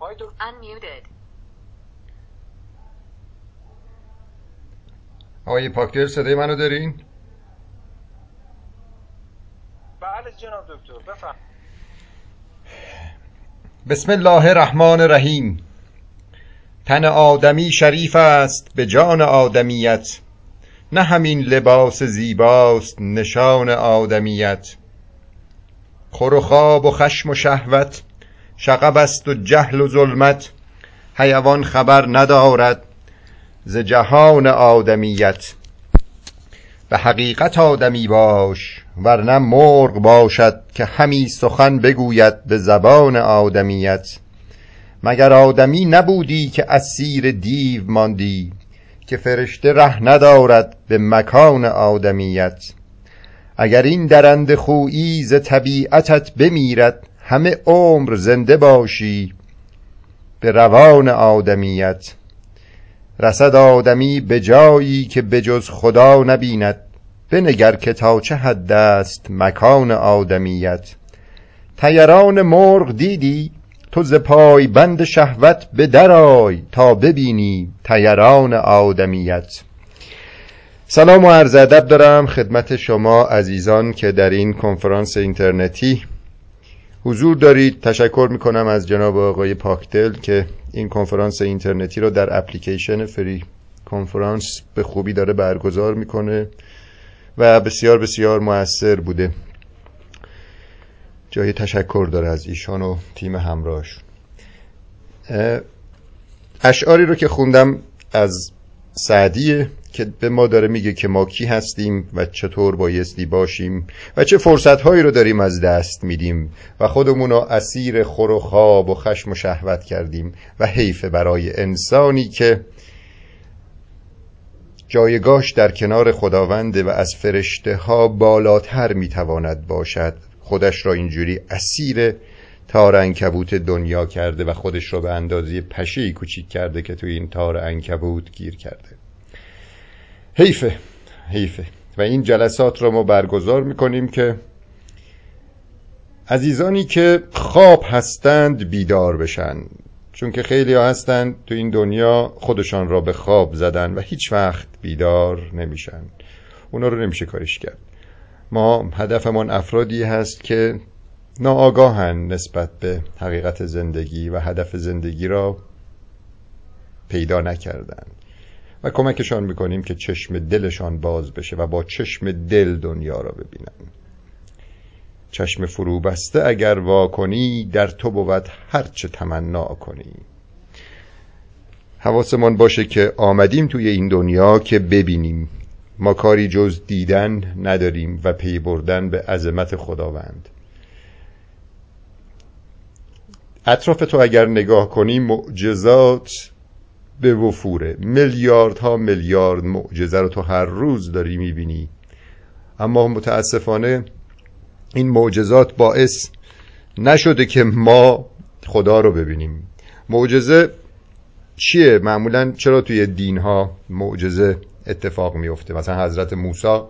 آقای دکتر. Unmuted. آقای پاکدل صدای منو دارین؟ بله جناب دکتر بفرم بسم الله الرحمن الرحیم. تن آدمی شریف است به جان آدمیت. نه همین لباس زیباست نشان آدمیت. خور و خواب و خشم و شهوت شقب است و جهل و ظلمت حیوان خبر ندارد ز جهان آدمیت. به حقیقت آدمی باش ورنه مرغ باشد که همی سخن بگوید به زبان آدمیت. مگر آدمی نبودی که اسیر دیو ماندی که فرشته ره ندارد به مکان آدمیت؟ اگر این درند خویی ز طبیعتت بمیرد همه عمر زنده باشی. به روان آدمیت رسد آدمی به جایی که به جز خدا نبیند. بنگر که تا چه حد است مکان آدمیت. طیران مرغ دیدی؟ تو ز پای بند شهوت به درآی تا ببینی طیران آدمیت. سلام و عرض ادب دارم خدمت شما عزیزان که در این کنفرانس اینترنتی حضور دارید. تشکر می‌کنم از جناب آقای پاکدل که این کنفرانس اینترنتی رو در اپلیکیشن فری کنفرانس به خوبی داره برگزار می‌کنه و بسیار بسیار موثر بوده. جای تشکر داره از ایشان و تیم همراهشون اشعاری رو که خوندم از سعدیه. که به ما داره میگه که ما کی هستیم و چطور بایستی باشیم و چه فرصت هایی رو داریم از دست میدیم و خودمون رو اسیر خور و خواب و خشم و شهوت کردیم و حیف برای انسانی که جایگاش در کنار خداونده و از فرشته ها بالاتر می‌تواند باشد. خودش را اینجوری اسیر تار انکبوت دنیا کرده و خودش را به اندازه پشه کوچیک کرده که توی این تار انکبوت گیر کرده. حیفه حیفه. و این جلسات را ما برگزار می‌کنیم که عزیزانی که خواب هستند بیدار بشن. چون که خیلی ها هستند تو این دنیا خودشان را به خواب زدن و هیچ وقت بیدار نمیشن. اونا رو نمیشه کارش کرد. ما هدفمان افرادی هست که ناآگاهن نسبت به حقیقت زندگی و هدف زندگی را پیدا نکردن. و کمکشان می‌کنیم که چشم دلشان باز بشه و با چشم دل دنیا را ببینن. چشم فرو بسته اگر واکنی در تو بود هرچه تمنا کنی. حواسمان باشه که آمدیم توی این دنیا که ببینیم. ما کاری جز دیدن نداریم و پی بردن به عظمت خداوند. اطراف تو اگر نگاه کنی معجزات به وفوره. میلیاردها میلیارد معجزه رو تو هر روز داری می‌بینی. اما متاسفانه این معجزات باعث نشده که ما خدا رو ببینیم. معجزه چیه؟ معمولا چرا توی دین ها معجزه اتفاق میفته مثلا حضرت موسی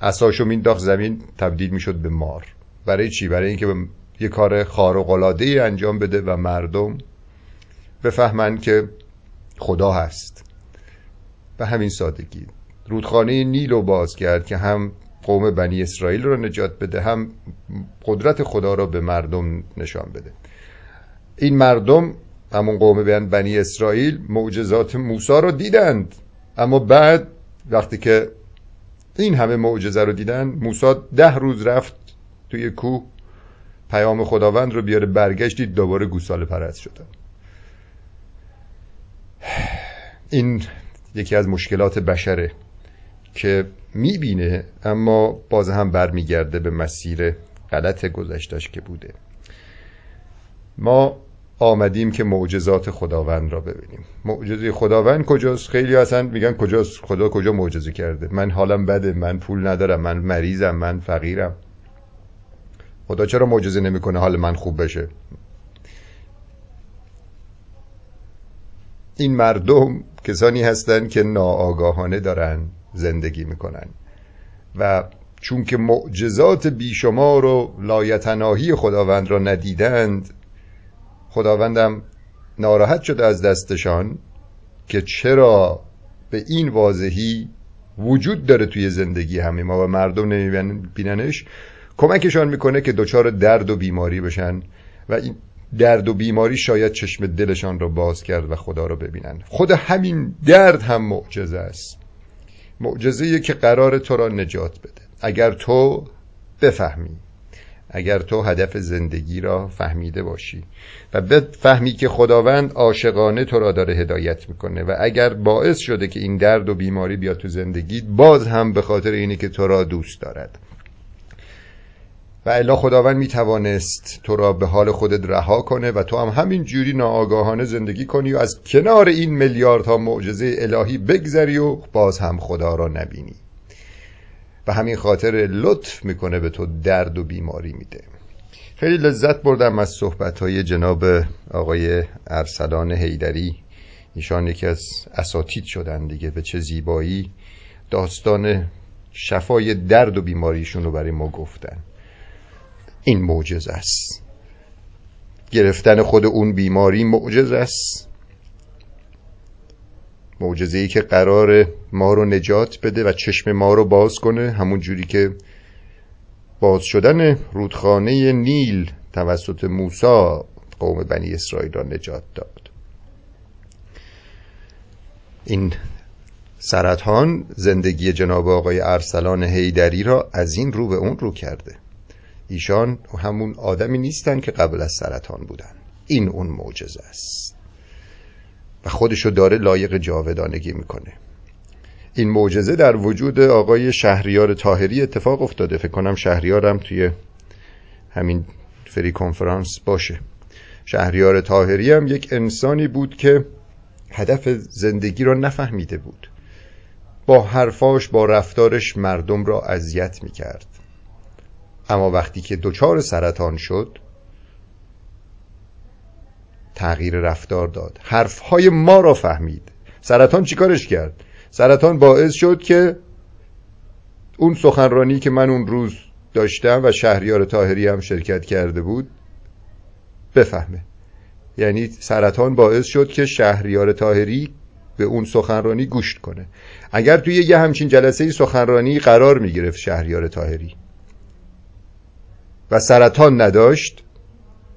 اساشو مینداخت زمین تبدیل می‌شد به مار. برای چی؟ برای اینکه یه کار خارق العاده انجام بده و مردم بفهمن که خدا هست. به همین سادگی. رودخانه نیل رو باز کرد که هم قوم بنی اسرائیل رو نجات بده هم قدرت خدا رو به مردم نشان بده. این مردم همون قوم بنی اسرائیل معجزات موسی رو دیدند. اما بعد وقتی که این همه معجزه رو دیدن موسی ده روز رفت توی کوه پیام خداوند رو بیاره برگشتید دوباره گوساله پرست شدن. این یکی از مشکلات بشره که می‌بینه اما باز هم برمیگرده به مسیر غلط گذشتش که بوده. ما آمدیم که معجزات خداوند را ببینیم. معجزه خداوند کجاست؟ خیلی اصلا میگن کجاست؟ خدا کجا معجزه کرده؟ من حالم بده من پول ندارم من مریضم من فقیرم. خدا چرا معجزه نمی‌کنه حال من خوب بشه؟ این مردم کسانی هستند که ناآگاهانه دارن زندگی می‌کنن. و چون که معجزات بیشمار و لایتناهی خداوند را ندیدند خداوندم ناراحت شده از دستشان که چرا به این واضحی وجود داره توی زندگی همه ما و مردم نمیبیننش کمکشان می‌کنه که دچار درد و بیماری بشن و این درد و بیماری شاید چشم دلشان را باز کرد و خدا را ببینن خود همین درد هم معجزه است. معجزه که قرار تو را نجات بده. اگر تو بفهمی اگر تو هدف زندگی را فهمیده باشی و بفهمی که خداوند عاشقانه تو را داره هدایت می‌کنه و اگر باعث شده که این درد و بیماری بیاد تو زندگی باز هم به خاطر اینه که تو را دوست دارد. و الا خداوند می‌توانست تو را به حال خودت رها کنه و تو هم همین جوری ناآگاهانه زندگی کنی و از کنار این میلیاردها معجزه الهی بگذری و باز هم خدا را نبینی. و همین خاطر لطف می‌کنه به تو درد و بیماری میده. خیلی لذت بردم از صحبت های جناب آقای ارسلان هیدری ایشان یکی از اساتید شدن دیگه. به چه زیبایی. داستان شفای درد و بیماریشون رو برای ما گفتن. این معجز است. گرفتن خود اون بیماری معجز است. معجزه ای که قرار ما رو نجات بده و چشم ما رو باز کنه همون جوری که باز شدن رودخانه نیل توسط موسی قوم بنی اسرائیل را نجات داد. این سرطان زندگی جناب آقای ارسلان هیدری را از این رو به اون رو کرده. ایشان همون آدمی نیستن که قبل از سرطان بودن. این اون معجزه است. و خودشو داره لایق جاودانگی می‌کنه. این معجزه در وجود آقای شهریار تاهری اتفاق افتاده. فکر کنم شهریارم توی همین فری کنفرانس باشه. شهریار تاهری هم یک انسانی بود که هدف زندگی را نفهمیده بود. با حرفاش با رفتارش مردم را اذیت می‌کرد. اما وقتی که دچار سرطان شد تغییر رفتار داد. حرفهای ما را فهمید. سرطان چیکارش کرد؟ سرطان باعث شد که اون سخنرانی که من اون روز داشتم و شهریار تاهری هم شرکت کرده بود بفهمه. یعنی سرطان باعث شد که شهریار تاهری به اون سخنرانی گوش کنه. اگر توی یه همچین جلسه سخنرانی قرار می گرفت شهریار تاهری و سرطان نداشت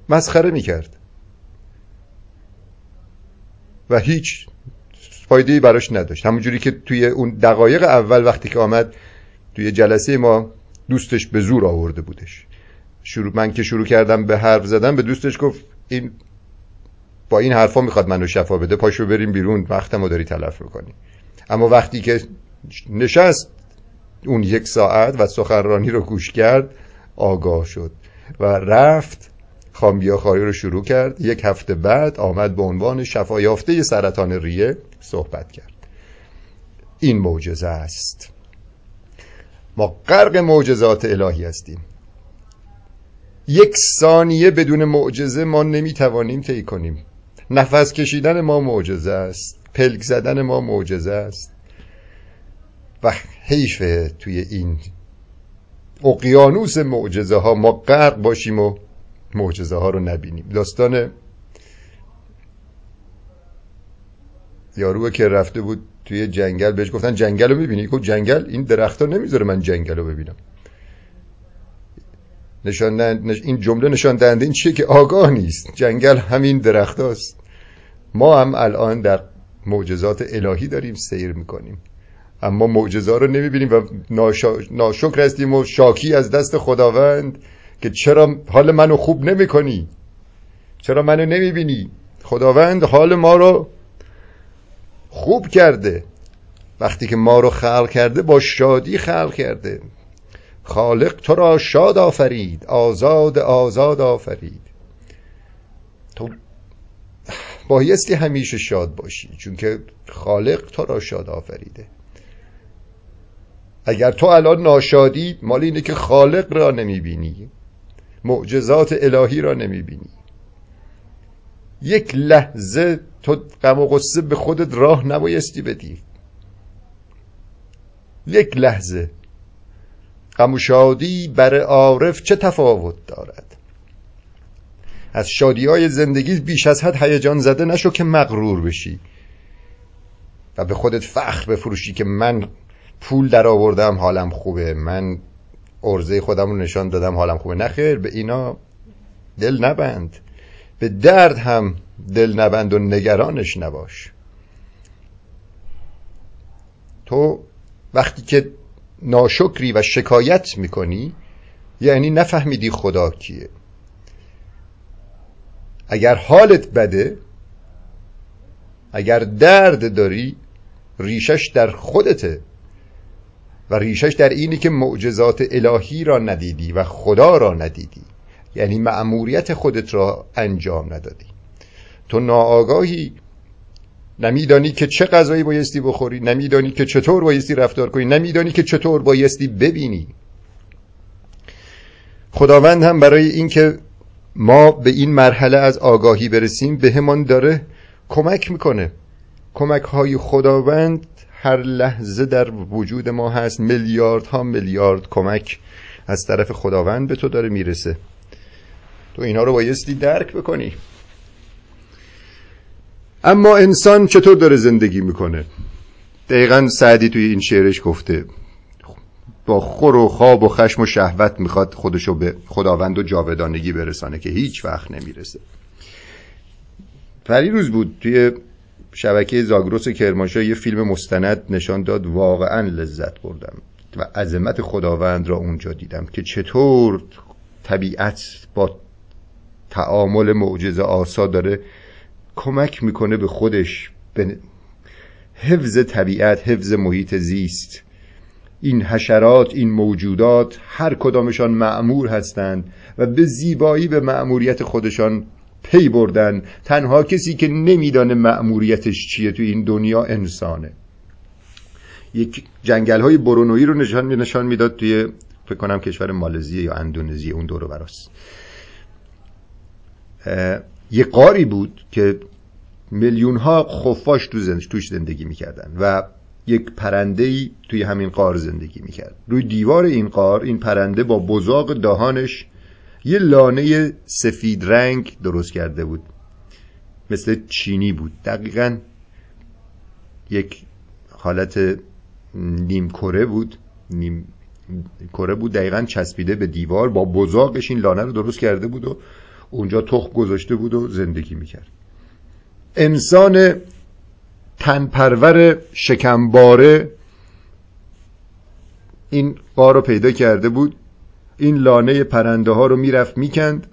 مسخره می کرد و هیچ فایده براش نداشت. همونجوری که توی اون دقایق اول وقتی که آمد توی جلسه ما دوستش به زور آورده بودش. شروع من که شروع کردم به حرف زدن به دوستش گفت این با این حرفا می‌خواد منو شفا بده پاشو بریم بیرون وقتمو داری تلف می‌کنی. اما وقتی که نشست اون یک ساعت و سخنرانی رو گوش کرد آگاه شد و رفت خاری رو شروع کرد. یک هفته بعد آمد به عنوان شفایافته سرطان ریه صحبت کرد. این معجزه است. ما غرق معجزات الهی هستیم. یک ثانیه بدون معجزه ما نمی‌توانیم طی کنیم. نفس کشیدن ما معجزه است. پلک زدن ما معجزه است. و حیفه توی این اقیانوس معجزه ها ما غرق باشیم و معجزه ها رو نبینیم. داستان یارو که رفته بود توی جنگل بهش گفتن جنگل رو می‌بینی؟ گفت جنگل؟ این درخت ها نمی‌ذاره من جنگل رو ببینم. نشان این جمله نشان دهنده این چیه که آگاه نیست. جنگل همین درخت هاست. ما هم الان در معجزات الهی داریم سیر می‌کنیم. اما معجزه رو نمی‌بینیم و ناشکر هستیم و شاکی از دست خداوند که چرا حال منو خوب نمی چرا منو نمی‌بینی؟ خداوند حال ما رو خوب کرده. وقتی که ما رو خلق کرده با شادی خلق کرده. خالق تو را شاد آفرید آزاد آزاد آفرید. تو بایستی همیشه شاد باشی چون که خالق تو را شاد آفریده. اگر تو الان ناشادی مال اینه که خالق را نمی‌بینی. معجزات الهی را نمی‌بینی. یک لحظه تو غم و غصه به خودت راه نبایستی بدی. یک لحظه. غم و شادی بر عارف چه تفاوت دارد؟ از شادی های زندگی بیش از حد هیجان زده نشو که مغرور بشی و به خودت فخر بفروشی که من پول در آوردم حالم خوبه. من ارزه خودم رو نشان دادم حالم خوبه. نخیر به اینا دل نبند. به درد هم دل نبند و نگرانش نباش. تو وقتی که ناشکری و شکایت می‌کنی یعنی نفهمیدی خدا کیه. اگر حالت بده اگر درد داری ریشش در خودته. و ریشش در اینی که معجزات الهی را ندیدی و خدا را ندیدی. یعنی مأموریت خودت را انجام ندادی. تو ناآگاهی. نمیدانی که چه غذایی بایستی بخوری نمیدانی که چطور بایستی رفتار کنی نمیدانی که چطور بایستی ببینی. خداوند هم برای اینکه ما به این مرحله از آگاهی برسیم به همان داره کمک می‌کنه. کمک های خداوند هر لحظه در وجود ما هست میلیارد ها میلیارد کمک از طرف خداوند به تو داره می‌رسه. تو اینا رو بایستی درک بکنی. اما انسان چطور داره زندگی می‌کنه؟ دقیقا سعدی توی این شعرش گفته با خور و خواب و خشم و شهوت می‌خواد خودشو به خداوند و جاودانگی برسانه که هیچ وقت نمی‌رسه. روز بود توی شبکه زاگرس کرمانشاه یه فیلم مستند نشان داد واقعا لذت بردم و عظمت خداوند را اونجا دیدم که چطور طبیعت با تعامل معجزه آسا داره کمک می‌کنه به خودش به حفظ طبیعت حفظ محیط زیست. این حشرات این موجودات هر کدامشان معمور هستند و به زیبایی به معموریت خودشان پی بردن. تنها کسی که نمیدانه معموریتش چیه تو این دنیا انسانه. یک جنگل های برونویی رو نشان می نشان می‌داد توی فکر کنم کشور مالزی یا اندونزی اون دور براست. یه قاری بود که میلیون ها خفاش تو توش زندگی می‌کردن و یک پرنده توی همین قار زندگی می‌کرد. روی دیوار این قار این پرنده با بزاق دهانش یه لانه سفید رنگ درست کرده بود. مثل چینی بود. دقیقا یک حالت نیم کره بود. نیم کره بود دقیقا چسبیده به دیوار. با بزاقش این لانه رو درست کرده بود و اونجا تخم گذاشته بود و زندگی می‌کرد. انسان تنپرور شکمباره این قار رو پیدا کرده بود. این لانه پرنده ها رو می‌رفت می‌کند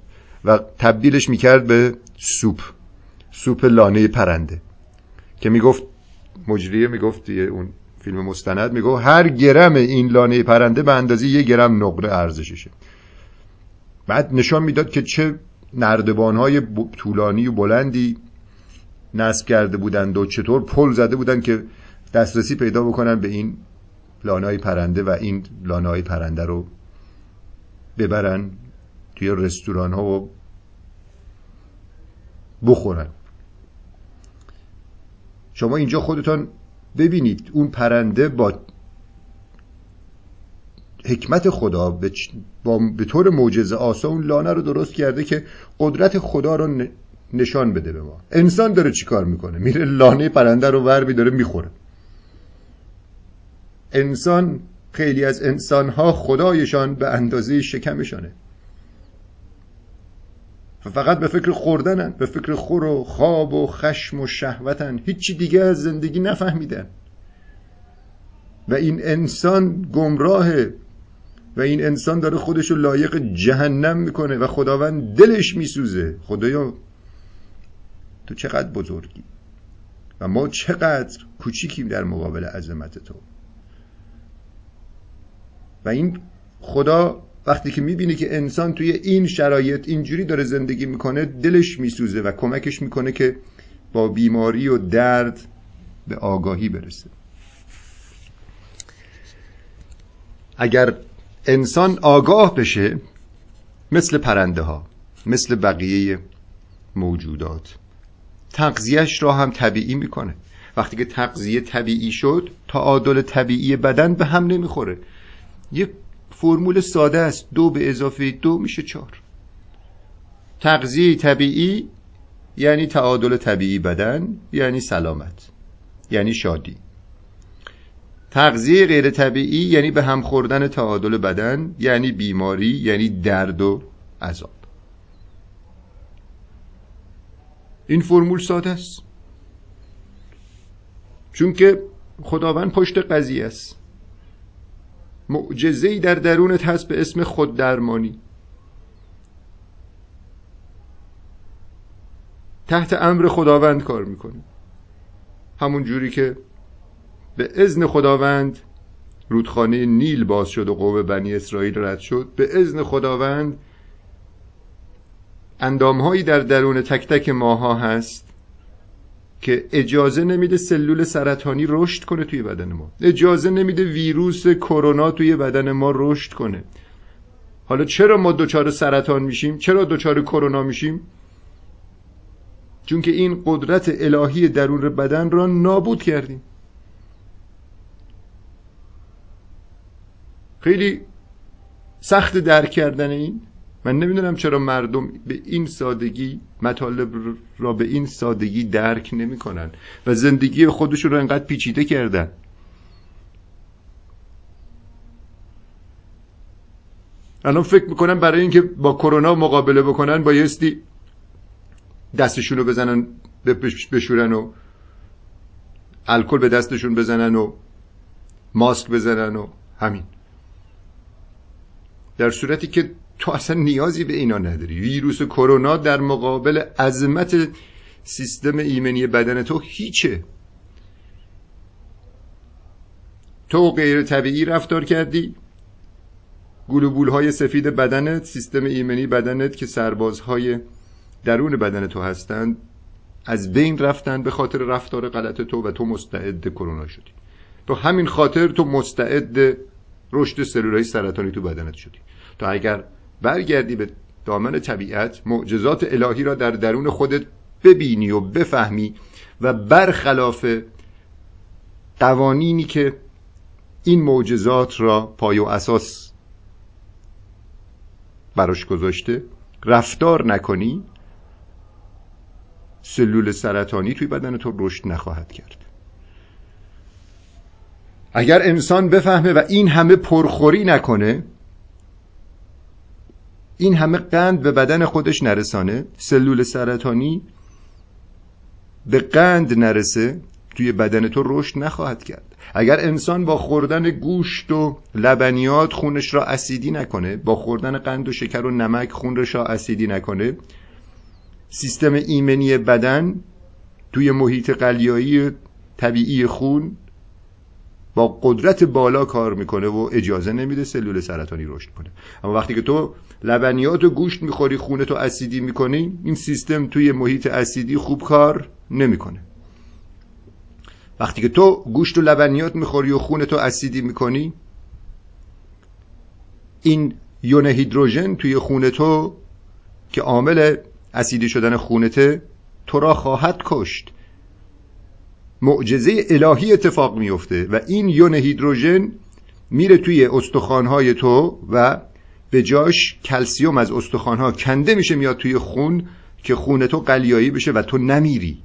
و تبدیلش می‌کرد به سوپ. سوپ لانه پرنده. که می‌گفت مجریه می‌گفت اون فیلم مستند می‌گفت هر گرم این لانه پرنده به اندازه یه گرم نقره ارزششه. بعد نشان می‌داد که چه نردبان های طولانی و بلندی نصب کرده بودند و چطور پل زده بودند که دسترسی پیدا بکنن به این لانه پرنده و این لانه پرنده رو ببرن توی رستوران ها و بخورن. شما اینجا خودتان ببینید اون پرنده با حکمت خدا با به طور معجزه آسا اون لانه رو درست کرده که قدرت خدا رو نشان بده به ما. انسان داره چیکار می‌کنه؟ میره لانه پرنده رو ور داره می‌خوره. انسان خیلی از انسانها خدایشان به اندازه شکمشانه. فقط به فکر خوردنن به فکر خور و خواب و خشم و شهوتن. هیچی دیگه از زندگی نفهمیدن. و این انسان گمراهه. و این انسان داره خودشو لایق جهنم می‌کنه و خداوند دلش میسوزه. خدایا تو چقدر بزرگی و ما چقدر کوچیکیم در مقابل عظمت تو. و این خدا وقتی که می‌بینه که انسان توی این شرایط اینجوری داره زندگی می‌کنه دلش میسوزه و کمکش می‌کنه که با بیماری و درد به آگاهی برسه. اگر انسان آگاه بشه مثل پرنده ها مثل بقیه موجودات تغذیهش را هم طبیعی می‌کنه. وقتی که تغذیه طبیعی شد تعادل طبیعی بدن به هم نمی‌خوره. یه فرمول ساده است. دو به اضافه دو میشه چهار. تغذیه طبیعی یعنی تعادل طبیعی بدن یعنی سلامت یعنی شادی. تغذیه غیر طبیعی یعنی به هم خوردن تعادل بدن یعنی بیماری یعنی درد و عذاب. این فرمول ساده است. چون که خداوند پشت قضیه است. معجزه‌ای در درونت هست به اسم خود درمانی تحت امر خداوند کار می‌کنه همون جوری که به اذن خداوند رودخانه نیل باز شد و قوم بنی اسرائیل رد شد به اذن خداوند اندامهایی در درون تک تک ماها هست که اجازه نمیده سلول سرطانی رشد کنه توی بدن ما. اجازه نمیده ویروس کرونا توی بدن ما رشد کنه. حالا چرا ما دچار سرطان میشیم؟ چرا دچار کرونا میشیم؟ چون که این قدرت الهی درون بدن را نابود کردیم. خیلی سخت درک کردن این. من نمی‌دونم چرا مردم به این سادگی مطالب را به این سادگی درک نمی‌کنن و زندگی خودشون رو انقدر پیچیده کردن. الان فکر می‌کنم برای اینکه با کرونا مقابله بکنن بایستی دستشون رو بزنن بشورن و الکل به دستشون بزنن و ماسک بزنن و همین. در صورتی که تو اصلا نیازی به اینا نداری. ویروس کرونا در مقابل عظمت سیستم ایمنی بدن تو هیچه. تو غیر طبیعی رفتار کردی. گلوبول های سفید بدنت سیستم ایمنی بدنت که سربازهای درون بدن تو هستند از بین رفتن به خاطر رفتار غلط تو و تو مستعد کرونا شدی. تو همین خاطر تو مستعد رشد سلولای سرطانی تو بدنت شدی. تا اگر برگردی به دامن طبیعت معجزات الهی را در درون خودت ببینی و بفهمی و برخلاف قوانینی که این معجزات را پای و اساس براش گذاشته رفتار نکنی سلول سرطانی توی بدن تو رشد نخواهد کرد. اگر انسان بفهمه و این همه پرخوری نکنه این همه قند به بدن خودش نرسانه. سلول سرطانی به قند نرسه. توی بدن تو رشد نخواهد کرد. اگر انسان با خوردن گوشت و لبنیات خونش را اسیدی نکنه با خوردن قند و شکر و نمک خونش را اسیدی نکنه سیستم ایمنی بدن توی محیط قلیایی طبیعی خون با قدرت بالا کار می‌کنه و اجازه نمیده سلول سرطانی رشد کنه. اما وقتی که تو لبنیات و گوشت می‌خوری خونه تو اسیدی می‌کنی این سیستم توی محیط اسیدی خوب کار نمی‌کنه. وقتی که تو گوشت و لبنیات می‌خوری و خونه تو اسیدی می‌کنی این یون هیدروژن توی خونه تو که عامل اسیدی شدن خونته تو را خواهد کشت. معجزه الهی اتفاق میفته و این یون هیدروژن میره توی استخوانهای تو و به جاش کلسیوم از استخوانها کنده میشه میاد توی خون که خون تو قلیایی بشه و تو نمیری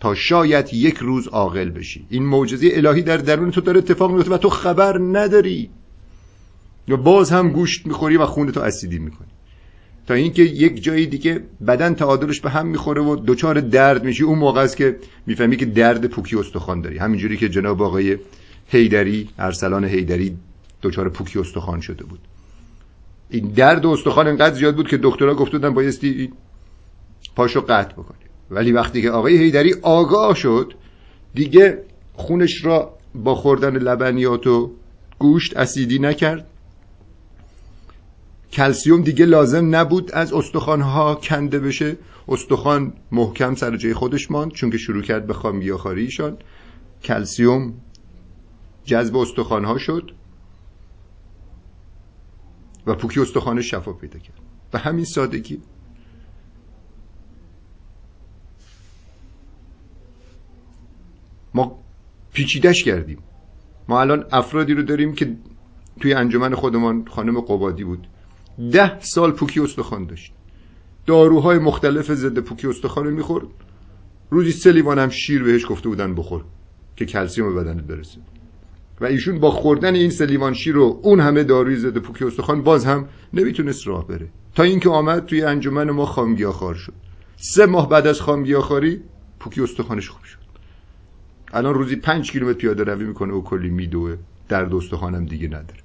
تا شاید یک روز عاقل بشی. این معجزه الهی در درون تو داره اتفاق میفته و تو خبر نداری. یا باز هم گوشت می‌خوری و خون تو اسیدی می‌کنی. تا اینکه یک جایی دیگه بدن تعادلش به هم می‌خوره و دچار درد میشی. اون موقع است که می‌فهمی که درد پوکی استخوان داری. همینجوری که جناب آقای هیدری ارسلان هیدری دچار پوکی استخوان شده بود. این درد استخوان انقدر زیاد بود که دکترها گفته بودن بایستی پاشو قطع بکنی ولی وقتی که آقای هیدری آگاه شد دیگه خونش را با خوردن لبنیات و گوشت اسیدی نکرد. کلسیوم دیگه لازم نبود از استخوانها کنده بشه. استخوان محکم سر جای خودش ماند چون که شروع کرد به خامیاخاریشان کلسیوم جذب استخوانها شد. و پوکی استخوانش شفا پیدا کرد. و همین سادگی. ما پیچیدش کردیم. ما الان افرادی رو داریم که توی انجمن خودمان خانم قبادی بود. ده سال پوکی استخوان داشت. داروهای مختلف ضد پوکی استخوان می‌خورد. روزی سه هم شیر بهش گفته بودن بخور که کلسیم به بدنت برسه. و ایشون با خوردن این شیر رو اون همه داروی ضد پوکی استخوان باز هم نمی‌تونست راه بره. تا اینکه آمد توی انجمن ما خامگیاخوار شد. سه ماه بعد از خامگیاخواری پوکی استخوانش خوب شد. الان روزی پنج کیلومتر پیاده روی می‌کنه و کلی میدوه. درد استخوانم دیگه نداره.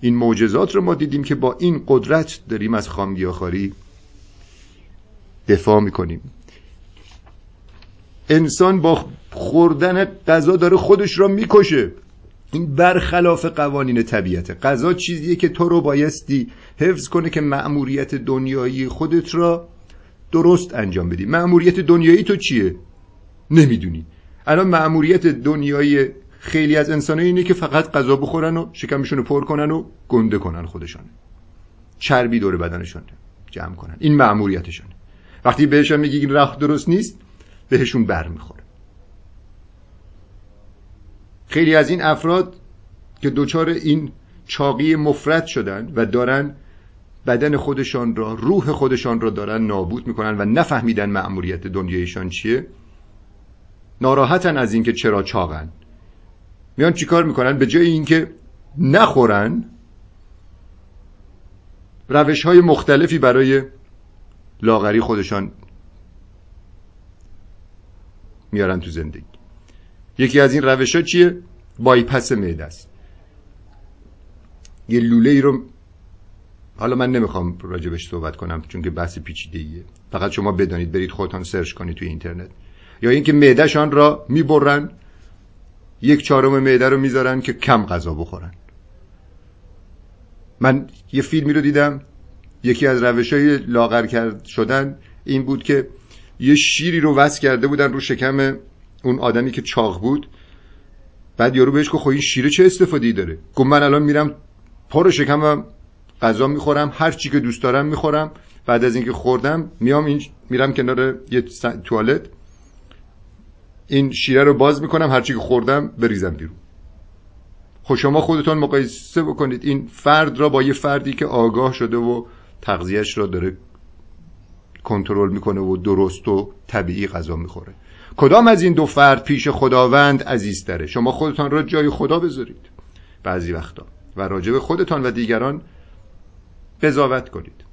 این معجزات رو ما دیدیم که با این قدرت داریم از خامگیاخواری دفاع می‌کنیم. انسان با خوردن غذا داره خودش را می‌کشه. این برخلاف قوانین طبیعته. غذا چیزیه که تو رو بایستی حفظ کنه که مأموریت دنیایی خودت را درست انجام بدی. مأموریت دنیایی تو چیه؟ نمی‌دونی. الان مأموریت دنیایی خیلی از انسانها اینه که فقط غذا بخورن و شکمشون پر کنن و گنده کنن خودشان. چربی دور بدنشون جمع کنن. این مأموریتشونه. وقتی بهشون میگی این راه درست نیست بهشون بر می‌خوره. خیلی از این افراد که دچار این چاقی مفرد شدن و دارن بدن خودشان را روح خودشان را دارن نابود می‌کنن و نفهمیدن مأموریت دنیایشان چیه ناراحتن از اینکه چرا چاقن. میان چیکار می‌کنن؟ به جای اینکه نخورن روش های مختلفی برای لاغری خودشان میارن تو زندگی. یکی از این روش ها چیه؟ بایپس معده است. یه لوله ای رو حالا من نمی‌خوام راجبش صحبت کنم چون که بحث پیچیده ایه فقط شما بدانید برید خودتان سرچ کنید توی اینترنت. یا اینکه معدهشان را می‌برن یک چهارم معده رو می‌ذارن که کم غذا بخورن. من یه فیلمی رو دیدم. یکی از روش های لاغر کرد شدن این بود که یه شیری رو وصل کرده بودن رو شکم اون آدمی که چاق بود بعد یارو بهش گفت خب این شیر چه استفاده داره؟ گفت من الان میرم پر شکمم غذا می‌خورم هر چی که دوست دارم می‌خورم. بعد از اینکه خوردم میام این میرم کنار یه توالت. این شیره رو باز می‌کنم هر چی که خوردم بریزم بیرون. خب شما خودتون مقایسه بکنید این فرد را با یه فردی که آگاه شده و تغذیهش را داره کنترل می‌کنه و درست و طبیعی غذا می‌خوره. کدام از این دو فرد پیش خداوند عزیزتره شما خودتان را جای خدا بذارید. بعضی وقتا. و راجب خودتان و دیگران قضاوت کنید.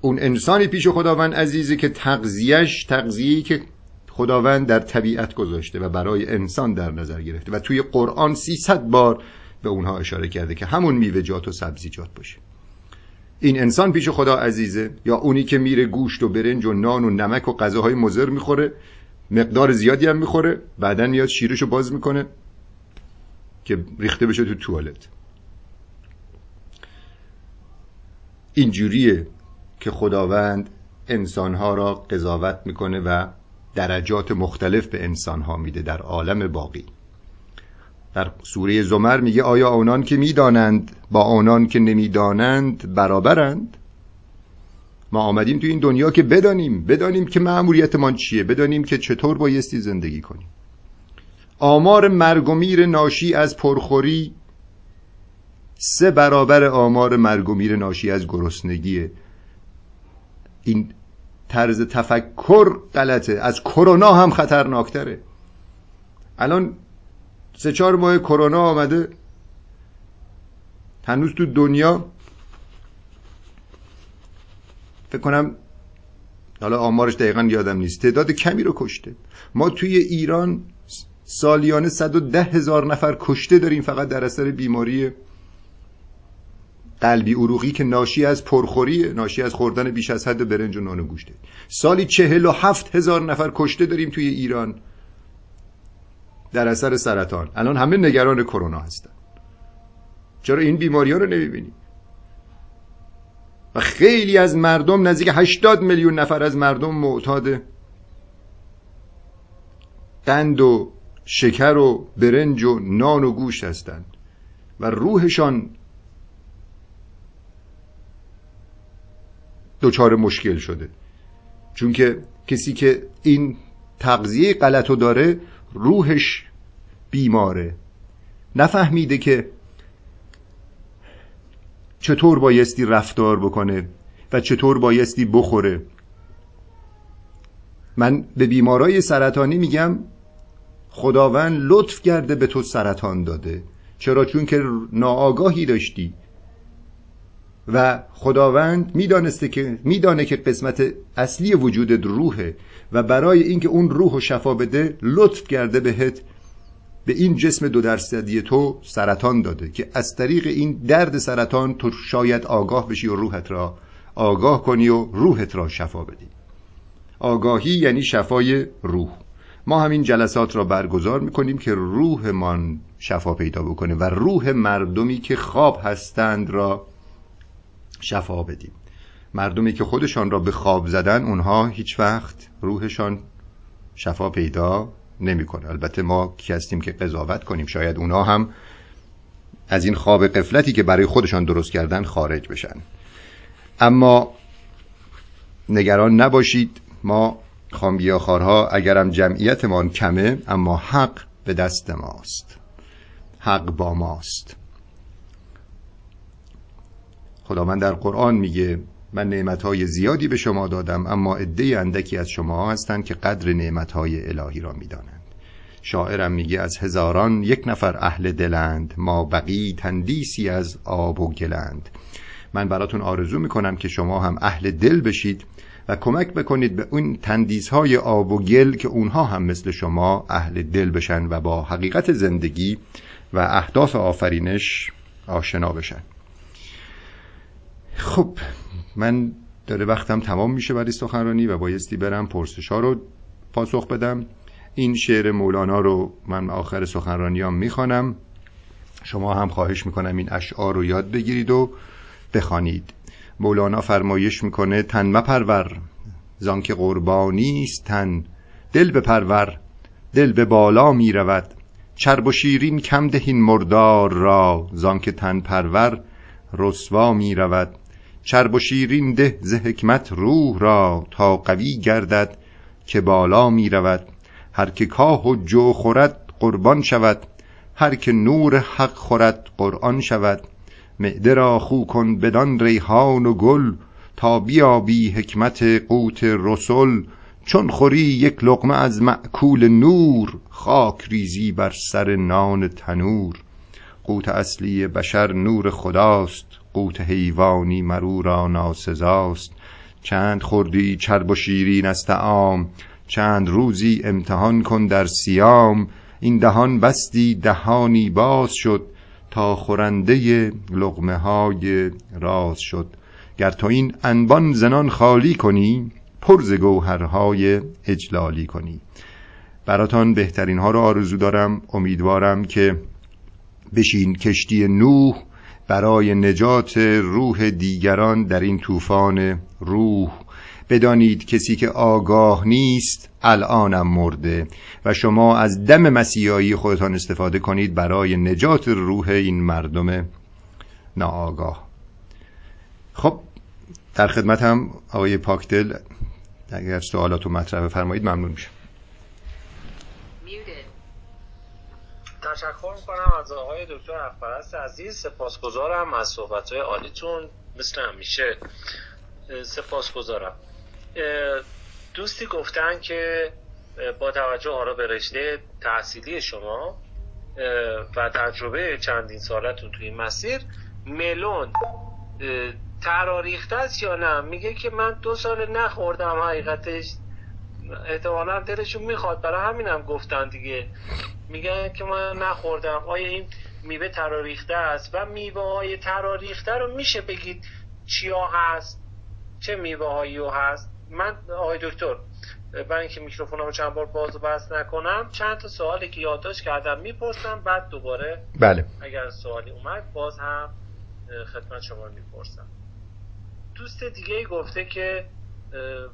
اون انسانی پیش خداوند عزیزی که تغذیهش تغذیه‌ای که خداوند در طبیعت گذاشته و برای انسان در نظر گرفته و توی قرآن 300 بار به اونها اشاره کرده که همون میوه‌جات و سبزیجات باشه. این انسان پیش خدا عزیزه. یا اونی که میره گوشت و برنج و نان و نمک و غذاهای مضر می‌خوره مقدار زیادی هم می‌خوره بعدا میاد شیرشو باز می‌کنه که ریخته بشه تو توالت. اینجوریه که خداوند انسانها را قضاوت می‌کنه و درجات مختلف به انسانها میده در عالم باقی. در سوره زمر میگه آیا آنان که می‌دانند با آنان که نمی‌دانند برابرند؟ ما آمدیم تو این دنیا که بدانیم بدانیم که معمولیتمان چیه بدانیم که چطور بایستی زندگی کنیم. آمار مرگ و میر ناشی از پرخوری سه برابر آمار مرگ و میر ناشی از گرسنگیه. این طرز تفکر غلطه از کرونا هم خطرناکتره. الان سه چهار ماه کرونا آمده. هنوز تو دنیا. فکر کنم حالا آمارش دقیقا یادم نیست. تعداد کمی رو کشته. ما توی ایران سالیانه 110 هزار نفر کشته داریم فقط در اثر بیماری قلبی عروقی که ناشی از پرخوری ناشی از خوردن بیش از حد برنج و نان و گوشته. سالی چهل و هفت هزار نفر کشته داریم توی ایران. در اثر سرطان. الان همه نگران کرونا هستن. چرا این بیماری ها رو نمی‌بینیم و خیلی از مردم نزدیک 80 میلیون نفر از مردم معتاد قند و شکر و برنج و نان و گوشت هستند و روحشان دچار مشکل شده. چون که کسی که این تغذیه غلط رو داره روحش بیماره. نفهمیده که چطور بایستی رفتار بکنه و چطور بایستی بخوره. من به بیمارای سرطانی میگم خداوند لطف کرده به تو سرطان داده. چرا؟ چون که ناآگاهی داشتی. و خداوند می‌دانسته که میدانه که قسمت اصلی وجودت روحه و برای اینکه اون روح و شفا بده لطف کرده بهت به این جسم دو درصدی تو سرطان داده که از طریق این درد سرطان تو شاید آگاه بشی و روحت را آگاه کنی و روحت را شفا بدی. آگاهی یعنی شفای روح. ما همین جلسات را برگزار می‌کنیم که روحمان شفا پیدا بکنه و روح مردمی که خواب هستند را شفا بدیم. مردمی که خودشان را به خواب زدن اونها هیچ وقت روحشان شفا پیدا نمی‌کنه. البته ما کی هستیم که قضاوت کنیم. شاید اونها هم از این خواب قفلتی که برای خودشان درست کردن خارج بشن. اما نگران نباشید. ما خانبیاخارها اگرم جمعیتمان کمه اما حق به دست ماست. حق با ماست. خداوند در قرآن میگه من نعمتهای زیادی به شما دادم اما عده اندکی از شما هستند که قدر نعمتهای الهی را می‌دانند. شاعرم میگه از هزاران یک نفر اهل دلند ما بقی تندیسی از آب و گلند. من براتون آرزو می‌کنم که شما هم اهل دل بشید و کمک بکنید به اون تندیس های آب و گل که اونها هم مثل شما اهل دل بشن و با حقیقت زندگی و اهداف آفرینش آشنا بشن. خب من داره وقتم تمام میشه برای سخنرانی و بایستی برم پرسش ها رو پاسخ بدم. این شعر مولانا رو من آخر سخنرانیام می‌خوانم. شما هم خواهش می‌کنم این اشعار رو یاد بگیرید و بخوانید. مولانا فرمایش می‌کنه تن مپرور زانکه قربانی است تن. دل بپرور دل به بالا می‌رود. چرب و شیرین کم دهین مردار را زانکه تن پرور رسوا می‌رود. چرب و شیرین ده ز حکمت روح را تا قوی گردد که بالا می‌رود هر که کاه و جو خورد قربان شود هر که نور حق خورد قرآن شود. معده را خو کن بدان ریحان و گل تا بیابی حکمت قوت رسل. چون خوری یک لقمه از مأکول نور خاک ریزی بر سر نان تنور. قوت اصلی بشر نور خداست. قوت حیوانی مرو را ناسزاست. چند خوردی چرب و شیرین از طعام چند روزی امتحان کن در سیام این دهان بستی دهانی باز شد تا خورنده لقمه های راز شد. گر تو این انبان زنان خالی کنی پر ز گوهرهای اجلالی کنی. براتان بهترین ها رو آرزو دارم امیدوارم که بشین کشتی نوح برای نجات روح دیگران در این طوفان روح. بدانید کسی که آگاه نیست الانم مرده. و شما از دم مسیحایی خودتان استفاده کنید برای نجات روح این مردم ناآگاه. خب در خدمت هم آقای پاکدل اگر سوالات و مطرح فرمایید ممنون میشم. تشکر می‌کنم از آقای دکتر اخبرست عزیز. سپاسگزارم از صحبت های عالیتون. مثل همیشه سپاسگزارم. دوستی گفتن که با توجه حالا به رشته تحصیلی شما و تجربه چندین سالتون توی مسیر ملون تراریخته است یا نه؟ میگه که من دو سال نخوردم حقیقتش. احتمالا دلشون می‌خواد. برای همینم گفتن دیگه. میگن که من نخوردم. آیا این میوه تراریخته است؟ و میوه های تراریخته رو میشه بگید چیا هست؟ چه میوه هایی هست؟ من آقای دکتر برای اینکه میکروفون رو چند بار باز و بست نکنم چند تا سوالی که یادداشت کردم می‌پرسم بعد دوباره بله. اگر سوالی اومد باز هم خدمت شما می‌پرسم. دوست دیگه گفته که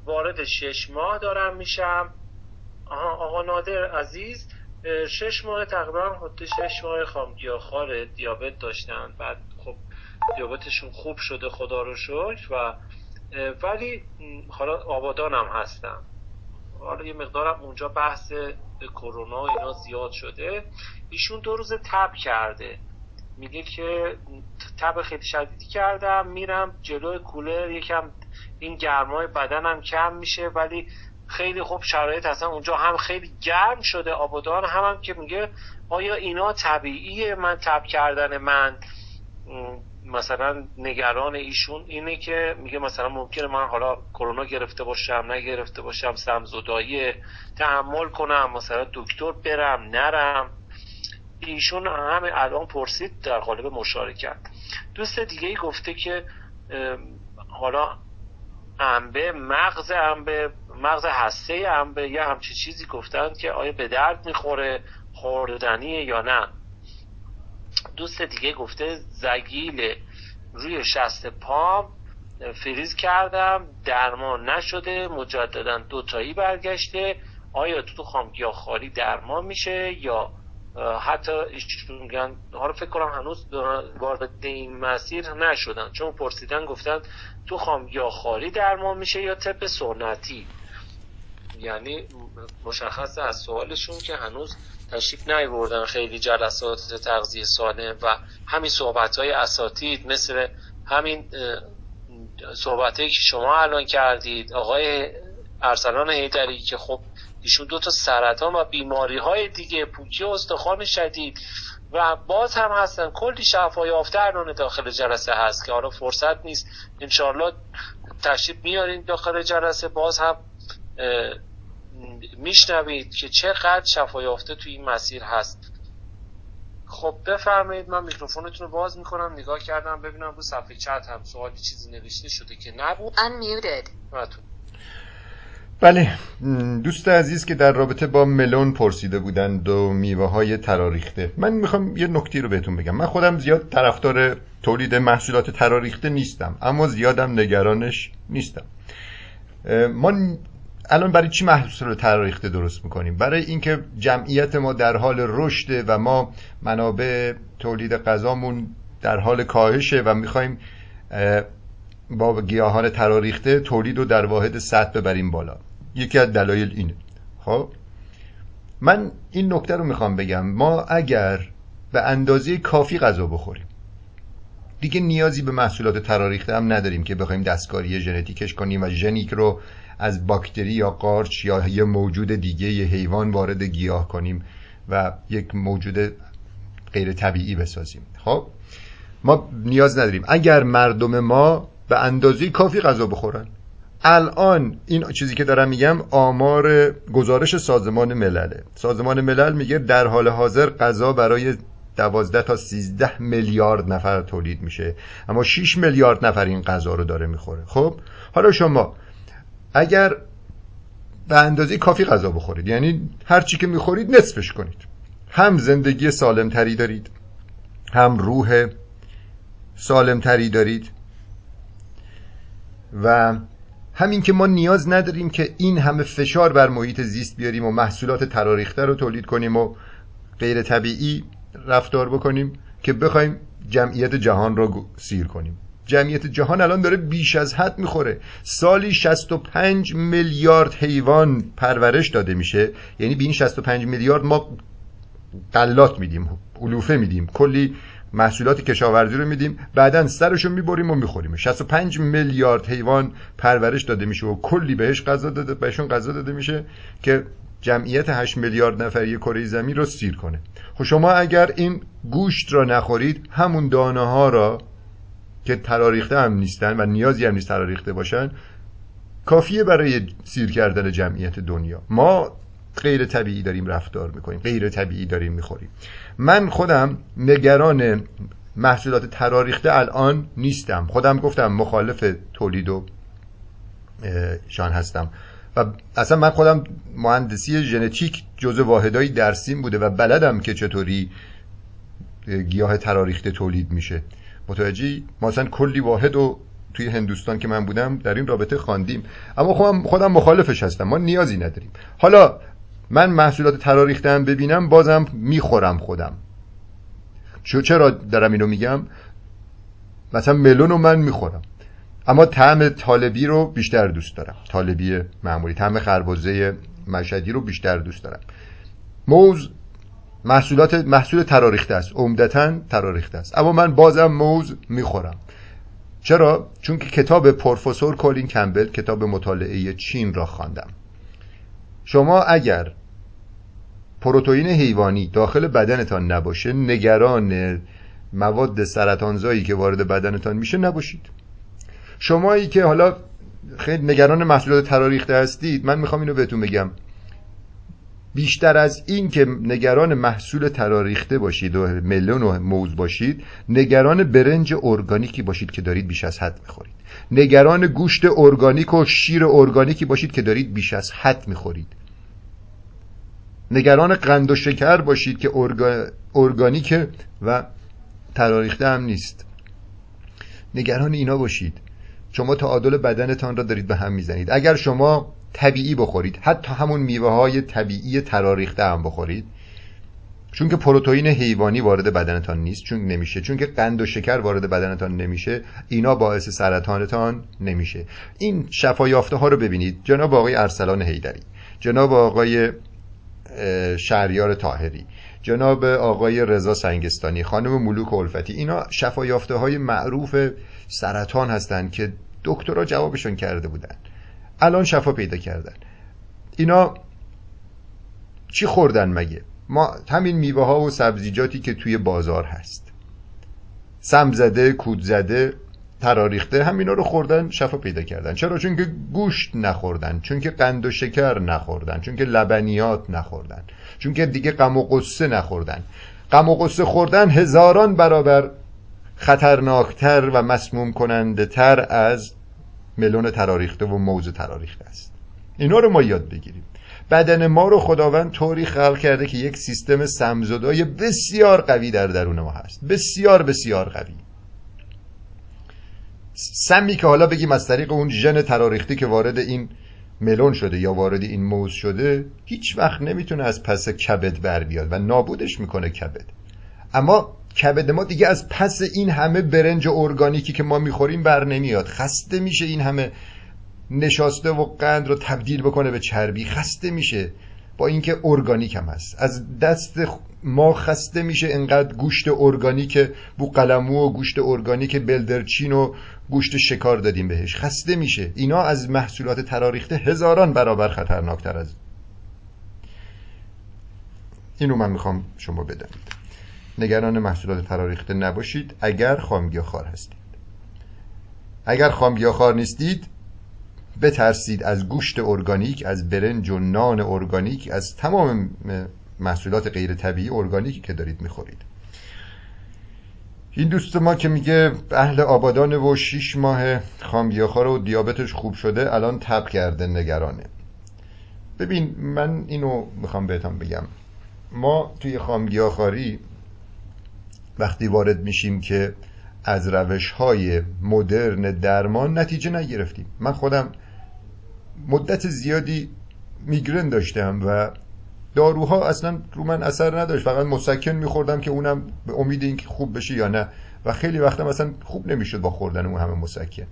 وارد شش ماه دارم میشم. آقا نادر عزیز شش ماه تقریبا حدود شش ماه خامگیاخوار دیابت داشتن. بعد خب دیابتشون خوب شده خدا رو شکر. و ولی حالا آبادان هم هستم. حالا یه مقدارم اونجا بحث کرونا اینا زیاد شده. ایشون دو روز تب کرده. میگه که تب خیلی شدیدی کردم. میرم جلوی کولر یکم این گرمای بدنم کم میشه ولی خیلی خوب شرایط اصلا اونجا هم خیلی گرم شده آبادان هم, هم که میگه آیا اینا طبیعیه من تب کردن من؟ مثلا نگران ایشون اینه که میگه مثلا ممکنه من حالا کرونا گرفته باشم نگرفته باشم سمزدایی تحمل کنم مثلا دکتر برم نرم. ایشون همه الان پرسید در قالب مشارکت. دوست دیگه ای گفته که حالا انبه مغز انبه مغز هسته انبه یا همچی چیزی گفتن که آیا به درد می‌خوره خوردنیه یا نه. دوست دیگه گفته زگیل روی شست پام فریز کردم درمان نشده مجددا دوتایی برگشته. آیا تو خامگیاه خالی درمان میشه یا حتی ایشون حالا فکر کنم هنوز وارد این مسیر نشدن. چون پرسیدن گفتن تو خامگیاه درمان میشه یا طب سنتی. یعنی مشخص از سوالشون که هنوز تشریف نیوردن خیلی جلسات تغذیه سالم و همین صحبت های اساتید مثل همین صحبت که شما الان کردید آقای ارسلان هیدری که خب ایشون دو تا سرطان و بیماری های دیگه پوکی استخوان شدید. و باز هم هستن. کلی شفا یافته الان داخل جلسه هست که حالا فرصت نیست. انشالله تشریف میارین داخل جلسه. باز هم میشنوید که چقدر شفا یافته توی این مسیر هست. خب بفرمایید. من میکروفونتون رو باز می‌کنم. نگاه کردم. ببینم رو صفحه چت هم سوالی چیزی نوشته شده که نبود. Unmuted. بله. دوست عزیز که در رابطه با ملون پرسیده بودند و میوه های تراریخته. من می‌خوام یه نکتی رو بهتون بگم. من خودم زیاد طرفدار تولید محصولات تراریخته نیستم اما زیادم نگرانش نیستم. ما الان برای چی محصول تراریخته درست می‌کنیم؟ برای اینکه جمعیت ما در حال رشده و ما منابع تولید غذامون در حال کاهشه و می‌خوایم با گیاهان تراریخته تولید رو در واحد سطح ببریم بالا. یکی از دلایل اینه. خب؟ من این نکته رو می‌خوام بگم. ما اگر به اندازه کافی غذا بخوریم دیگه نیازی به محصولات تراریخته هم نداریم که بخوایم دستکاری ژنتیکش کنیم و ژنیک رو از باکتری یا قارچ یا یه موجود دیگه یه حیوان وارد گیاه کنیم و یک موجود غیر طبیعی بسازیم. خب؟ ما نیاز نداریم. اگر مردم ما به اندازه کافی غذا بخورن الان این چیزی که دارم میگم آمار گزارش سازمان ملله سازمان ملل میگه در حال حاضر غذا برای دوازده تا 13 میلیارد نفر تولید میشه. اما 6 میلیارد نفر این غذا رو داره می‌خوره. خب حالا شما اگر به اندازه کافی غذا بخورید یعنی هر چی که می‌خورید نصفش کنید. هم زندگی سالم تری دارید هم روح سالم تری دارید و همین که ما نیاز نداریم که این همه فشار بر محیط زیست بیاریم و محصولات تراریخته رو تولید کنیم و غیر طبیعی رفتار بکنیم که بخوایم جمعیت جهان رو سیر کنیم. جمعیت جهان الان داره بیش از حد می‌خوره. سالی 65 میلیارد حیوان پرورش داده میشه. یعنی به این 65 میلیارد ما قلات میدیم علوفه میدیم. کلی محصولات کشاورزی رو میدیم. بعدا سرشو می‌بریم و می‌خوریم. 65 میلیارد حیوان پرورش داده میشه و کلی بهش غذا داده بهشون غذا داده میشه که جمعیت 8 میلیارد نفری کره زمین رو سیر کنه. خب شما اگر این گوشت را نخورید همون دانه ها را که تراریخته هم نیستن و نیازی هم نیست تراریخته باشن کافیه برای سیر کردن جمعیت دنیا. ما غیر طبیعی داریم رفتار می‌کنیم غیر طبیعی داریم می‌خوریم. من خودم نگران محصولات تراریخته الان نیستم. خودم گفتم مخالف تولید و شان هستم. و اصلا من خودم مهندسی ژنتیک جزء واحدهای درسیم بوده و بلدم که چطوری گیاه تراریخته تولید میشه. متوجهی؟ ما اصلا کلی واحد و توی هندوستان که من بودم در این رابطه خواندیم. اما خودم خودم مخالفش هستم. ما نیازی نداریم. حالا من محصولات تراریخته هم ببینم بازم می‌خورم خودم. چرا دارم اینو میگم؟ مثلا ملون رو من می‌خورم. اما طعم طالبی رو بیشتر دوست دارم. طالبی معمولی طعم خربزه مشهدی رو بیشتر دوست دارم. موز محصولات محصول تراریخته است. عمدتا تراریخته است. اما من بازم موز می‌خورم. چرا؟ چون که کتاب پروفسور کولین کمبل کتاب مطالعه چین را خواندم. شما اگر پروتئین حیوانی داخل بدنتان نباشه نگران مواد سرطانزایی که وارد بدنتان میشه نباشید. شمایی که حالا خیلی نگران محصولات تراریخته هستید من می‌خوام اینو بهتون بگم. بیشتر از این که نگران محصول تراریخته باشید و ملون و موز باشید نگران برنج ارگانیکی باشید که دارید بیش از حد می‌خورید. نگران گوشت ارگانیک و شیر ارگانیکی باشید که دارید بیش از حد می‌خورید. نگران قند و شکر باشید که ارگانیک و تراریخته هم نیست. نگران اینا باشید. شما تعادل بدنتان را دارید به هم می‌زنید. اگر شما طبیعی بخورید حتی همون میوه های طبیعی تراریخته هم بخورید چون که پروتئین حیوانی وارد بدنتان نیست چون نمیشه چون که قند و شکر وارد بدنتان نمیشه اینا باعث سرطانتان نمیشه. این شفا یافته ها رو ببینید. جناب آقای ارسلان حیدری جناب آقای شهریار تاهری جناب آقای رضا سنگستانی خانم ملوک الفتی اینا شفا یافته های معروف سرطان هستند که دکترها جوابشون کرده بودن. الان شفا پیدا کردن. اینا چی خوردن مگه؟ ما همین میوه ها و سبزیجاتی که توی بازار هست. سم زده کود زده تراریخته همینا رو خوردن شفا پیدا کردن. چرا؟ چون که گوشت نخوردن چون که قند و شکر نخوردن چون که لبنیات نخوردن چون که دیگه غم و قصه نخوردن. غم و قصه خوردن هزاران برابر خطرناکتر و مسموم کننده تر از ملون تراریخته و موز تراریخته است. اینا رو ما یاد بگیریم. بدن ما رو خداوند طوری خلق کرده که یک سیستم سمزدای بسیار قوی در درون ما هست. بسیار بسیار قوی. سمی که حالا بگیم از طریق اون ژن تراریختی که وارد این ملون شده یا وارد این موز شده هیچ وقت نمی‌تونه از پس کبد بر بیاد و نابودش می‌کنه کبد. اما کبد ما دیگه از پس این همه برنج ارگانیکی که ما می‌خوریم بر نمیاد. خسته میشه این همه نشاسته و قند رو تبدیل بکنه به چربی. خسته میشه. با اینکه ارگانیک هم هست. از دست ما خسته میشه. انقدر گوشت ارگانیک بوقلمو و گوشت ارگانیک بلدرچین و گوشت شکار دادیم بهش. خسته میشه. اینا از محصولات تراریخته هزاران برابر خطرناکتر از اینو من می‌خوام شما بدانید. نگران محصولات تراریخته نباشید. اگر خار هستید. اگر خار نیستید بترسید از گوشت ارگانیک از برنج و نان ارگانیک از تمام محصولات غیر طبیعی ارگانیکی که دارید می‌خورید. این دوست ما که میگه اهل آبادان و شیش ماه خامگیاخوار و دیابتش خوب شده الان تب کرده نگرانه. ببین من اینو می‌خوام بهتون بگم. ما توی خامگیاخواری وقتی وارد میشیم که از روش های مدرن درمان نتیجه نگرفتیم. من خودم مدت زیادی میگرن داشتم و داروها اصلا رو من اثر نداشت. فقط مسکن میخوردم که اونم به امید اینکه خوب بشه یا نه. و خیلی وقتا مثلا خوب نمی‌شد با خوردن اون همه مسکن.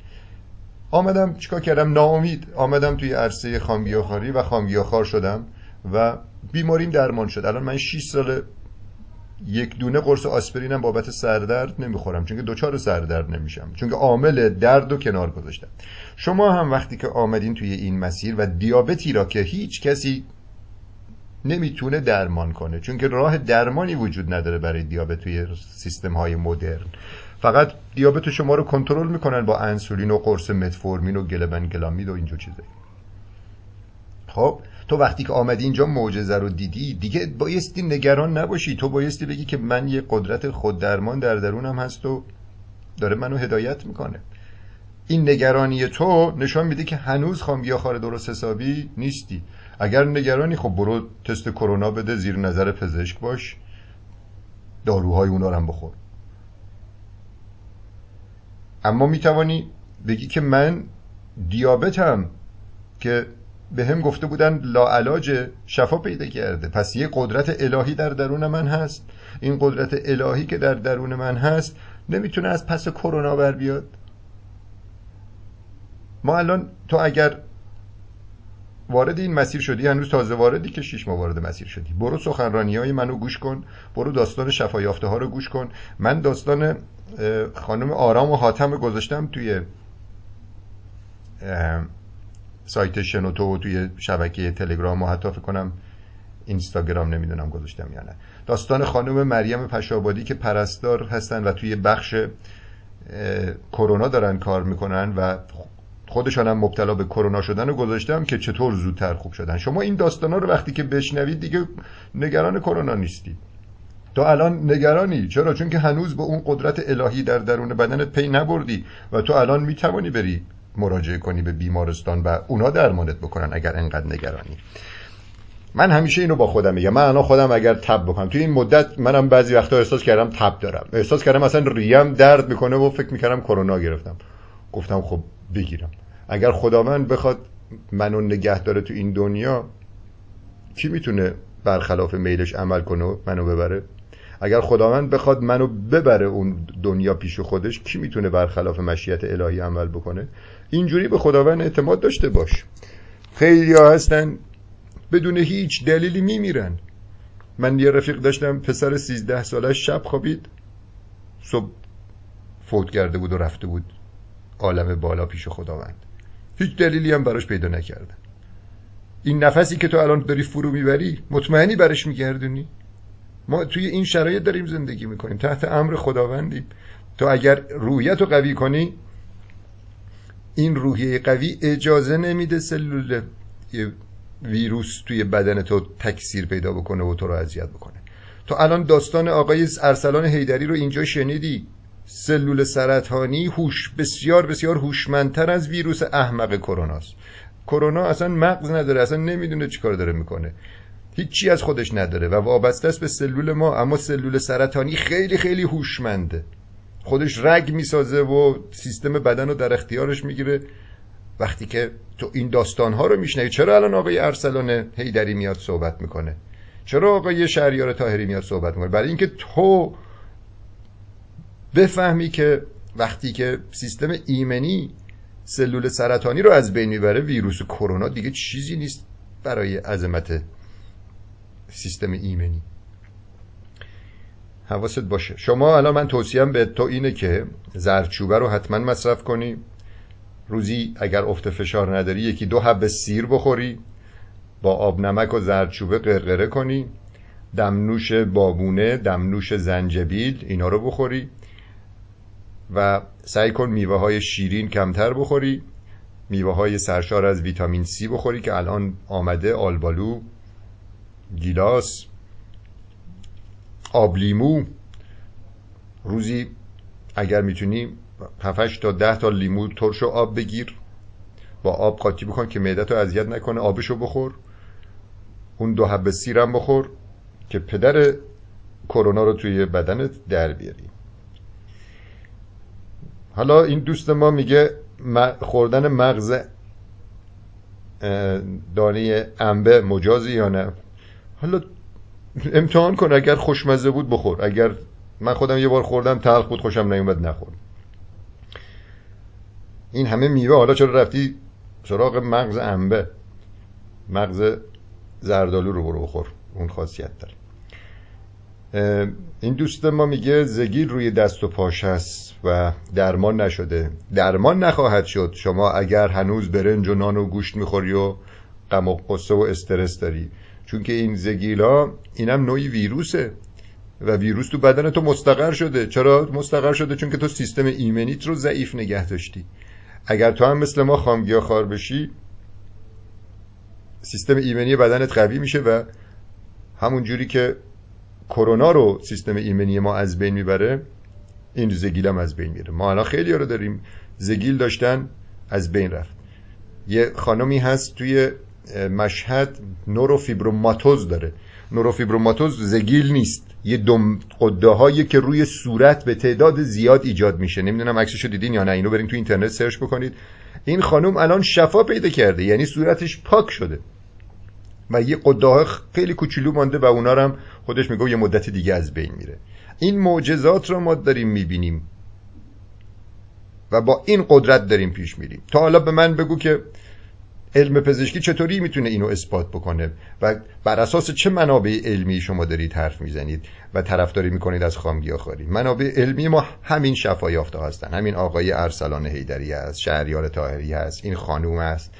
آمدم چیکار کردم؟ ناامید. آمدم توی عرصه خامگیاخواری و خامگیاخوار شدم و بیماریم درمان شد. الان من 6 سال یک دونه قرص آسپرینم بابت سردرد نمی‌خورم چون که دوچار سردرد نمیشم چون که عامل درد و کنار گذاشتم. شما هم وقتی که آمدین توی این مسیر و دیابتی را که هیچ کسی نمی‌تونه درمان کنه چون که راه درمانی وجود نداره برای دیابت توی سیستم های مدرن. فقط دیابت شما رو کنترل می‌کنن با انسولین و قرص متفورمین و گلبن گلامید و اینجور چیزه خب تو وقتی که آمدی اینجا معجزه رو دیدی دیگه بایستی نگران نباشی. تو بایستی بگی که من یه قدرت خوددرمان در درونم هست و داره منو هدایت می‌کنه. این نگرانی تو نشان میده که هنوز خامگیاخوار درست حسابی نیستی. اگر نگرانی خب برو تست کرونا بده زیر نظر پزشک باش. داروهای اونا رو هم بخور. اما می‌توانی بگی که من دیابتم که به هم گفته بودن لاعلاج شفا پیدا کرده. پس یه قدرت الهی در درون من هست. این قدرت الهی که در درون من هست نمی‌تونه از پس کرونا بر بیاد. ما الان تو اگر وارد این مسیر شدی؟ هنوز تازه واردی که شیش ماه وارد مسیر شدی. برو سخنرانی های منو گوش کن. برو داستان شفایافته ها رو گوش کن. من داستان خانم آرام و حاتم گذاشتم توی سایت شنوتو و توی شبکه تلگرام و حتی فکر کنم اینستاگرام نمی‌دونم گذاشتم یا نه. داستان خانم مریم پشابادی که پرستار هستن و توی بخش کرونا دارن کار می‌کنن و خودشان هم مبتلا به کرونا شدن و گذاشتم که چطور زودتر خوب شدن. شما این داستانا رو وقتی که بشنوید دیگه نگران کرونا نیستی تو الان نگرانی. چرا؟ چون که هنوز به اون قدرت الهی در درون بدنت پی نبردی و تو الان می‌توانی بری مراجعه کنی به بیمارستان و اونا درمانت بکنن اگر انقدر نگرانی. من همیشه اینو با خودم میگم. من الان خودم اگر تب بکنم. توی این مدت منم بعضی وقتا احساس کردم تب دارم. احساس کردم اصلا ریم درد می‌کنه و فکر می‌کردم کرونا گرفتم. گفتم خب بگیرم. اگر خداوند بخواد منو نگه داره تو این دنیا کی می‌تونه برخلاف میلش عمل کنه و منو ببره؟ اگر خداوند بخواد منو ببره اون دنیا پیش خودش کی می‌تونه برخلاف مشیت الهی عمل بکنه؟ اینجوری به خداوند اعتماد داشته باش. خیلی ها هستن بدون هیچ دلیلی میمیرن. من یه رفیق داشتم پسر سیزده ساله شب خوابید صبح فوت کرده بود و رفته بود. عالم بالا پیش خداوند. هیچ دلیلی هم براش پیدا نکردن این نفسی که تو الان داری فرو می‌بری مطمئنی برش میگردونی؟ ما توی این شرایط داریم زندگی می‌کنیم. تحت امر خداوندیم تو اگر روحیت رو قوی کنی این روحیه قوی اجازه نمیده سلول ویروس توی بدن تو تکثیر پیدا بکنه و تو رو اذیت بکنه. تو الان داستان آقای ارسلان هیدری رو اینجا شنیدی؟ سلول سرطانی هوش بسیار بسیار هوشمندتر از ویروس احمق کروناست کرونا اصلا مغز نداره اصلا نمی‌دونه چیکار داره می‌کنه. هیچی از خودش نداره و وابسته است به سلول ما اما سلول سرطانی خیلی خیلی هوشمنده. خودش رگ می‌سازه و سیستم بدن رو در اختیارش می‌گیره. وقتی که تو این داستان ها رو میشنوی چرا الان آقای ارسلان هیدری میاد صحبت می‌کنه؟ چرا آقای شهریار تاهری میاد صحبت می‌کنه؟ برای اینکه تو بفهمی که وقتی که سیستم ایمنی سلول سرطانی رو از بین می‌بره ویروس کرونا دیگه چیزی نیست برای عظمت سیستم ایمنی. حواست باشه. شما الان من توصیم به تو اینه که زردچوبه رو حتما مصرف کنی. روزی اگر افت فشار نداری یکی دو حب سیر بخوری با آب نمک و زردچوبه قرقره کنی دمنوش بابونه دمنوش زنجبیل اینا رو بخوری. و سعی کن میوه های شیرین کمتر بخوری میوه های سرشار از ویتامین سی بخوری که الان آمده آلبالو گیلاس آبلیمو روزی اگر می‌تونی 7 تا 10 تا لیمو ترش و آب بگیر. با آب قاطی بکن که معدت رو اذیت نکنه آبشو بخور. اون دو حبه سیرم بخور که پدر کرونا رو توی بدنت در بیاری. حالا این دوست ما میگه خوردن مغز دانه انبه مجازی یا نه؟ حالا امتحان کن اگر خوشمزه بود بخور. اگر من خودم یه بار خوردم تلخ بود خوشم نیومد نخور. این همه میوه حالا چرا رفتی سراغ مغز انبه؟ مغز زردالو رو برو بخور اون خاصیت داره. این دوست ما میگه زگیل روی دست و پاش هست. و درمان نشده. درمان نخواهد شد. شما اگر هنوز برنج و نان و گوشت می‌خوری و غم و قصه و استرس داری. چون که این زگیلا اینم نوعی ویروسه. و ویروس تو بدن تو مستقر شده. چرا مستقر شده؟ چون که تو سیستم ایمنیت رو ضعیف نگه داشتی. اگر تو هم مثل ما خامگیا خار بشی سیستم ایمنی بدنت قوی میشه و همون جوری که کرونا رو سیستم ایمنی ما از بین می‌بره این زگیل هم از بین میره. ما الان خیلی رو داریم. زگیل داشتن از بین رفت. یه خانمی هست توی مشهد نوروفیبروماتوز داره. نوروفیبروماتوز زگیل نیست. یه دم قده هایی که روی صورت به تعداد زیاد ایجاد میشه. نمی‌دونم عکسشو دیدین یا نه. اینو برین تو اینترنت سرچ بکنید. این خانم الان شفا پیدا کرده. یعنی صورتش پاک شده. و یه قده خیلی کوچولو مانده و اونا هم خودش میگه یه مدت دیگه از بین میره. این معجزات رو ما داریم می‌بینیم و با این قدرت داریم پیش میریم. تا حالا به من بگو که علم پزشکی چطوری می‌تونه اینو اثبات بکنه و بر اساس چه منابع علمی شما دارید حرف می‌زنید و طرفداری می‌کنید از خامگیاخواری منابع علمی ما همین شفا یافته هستن. همین آقای ارسلان حیدری است شهریار طاهری هست این خانوم است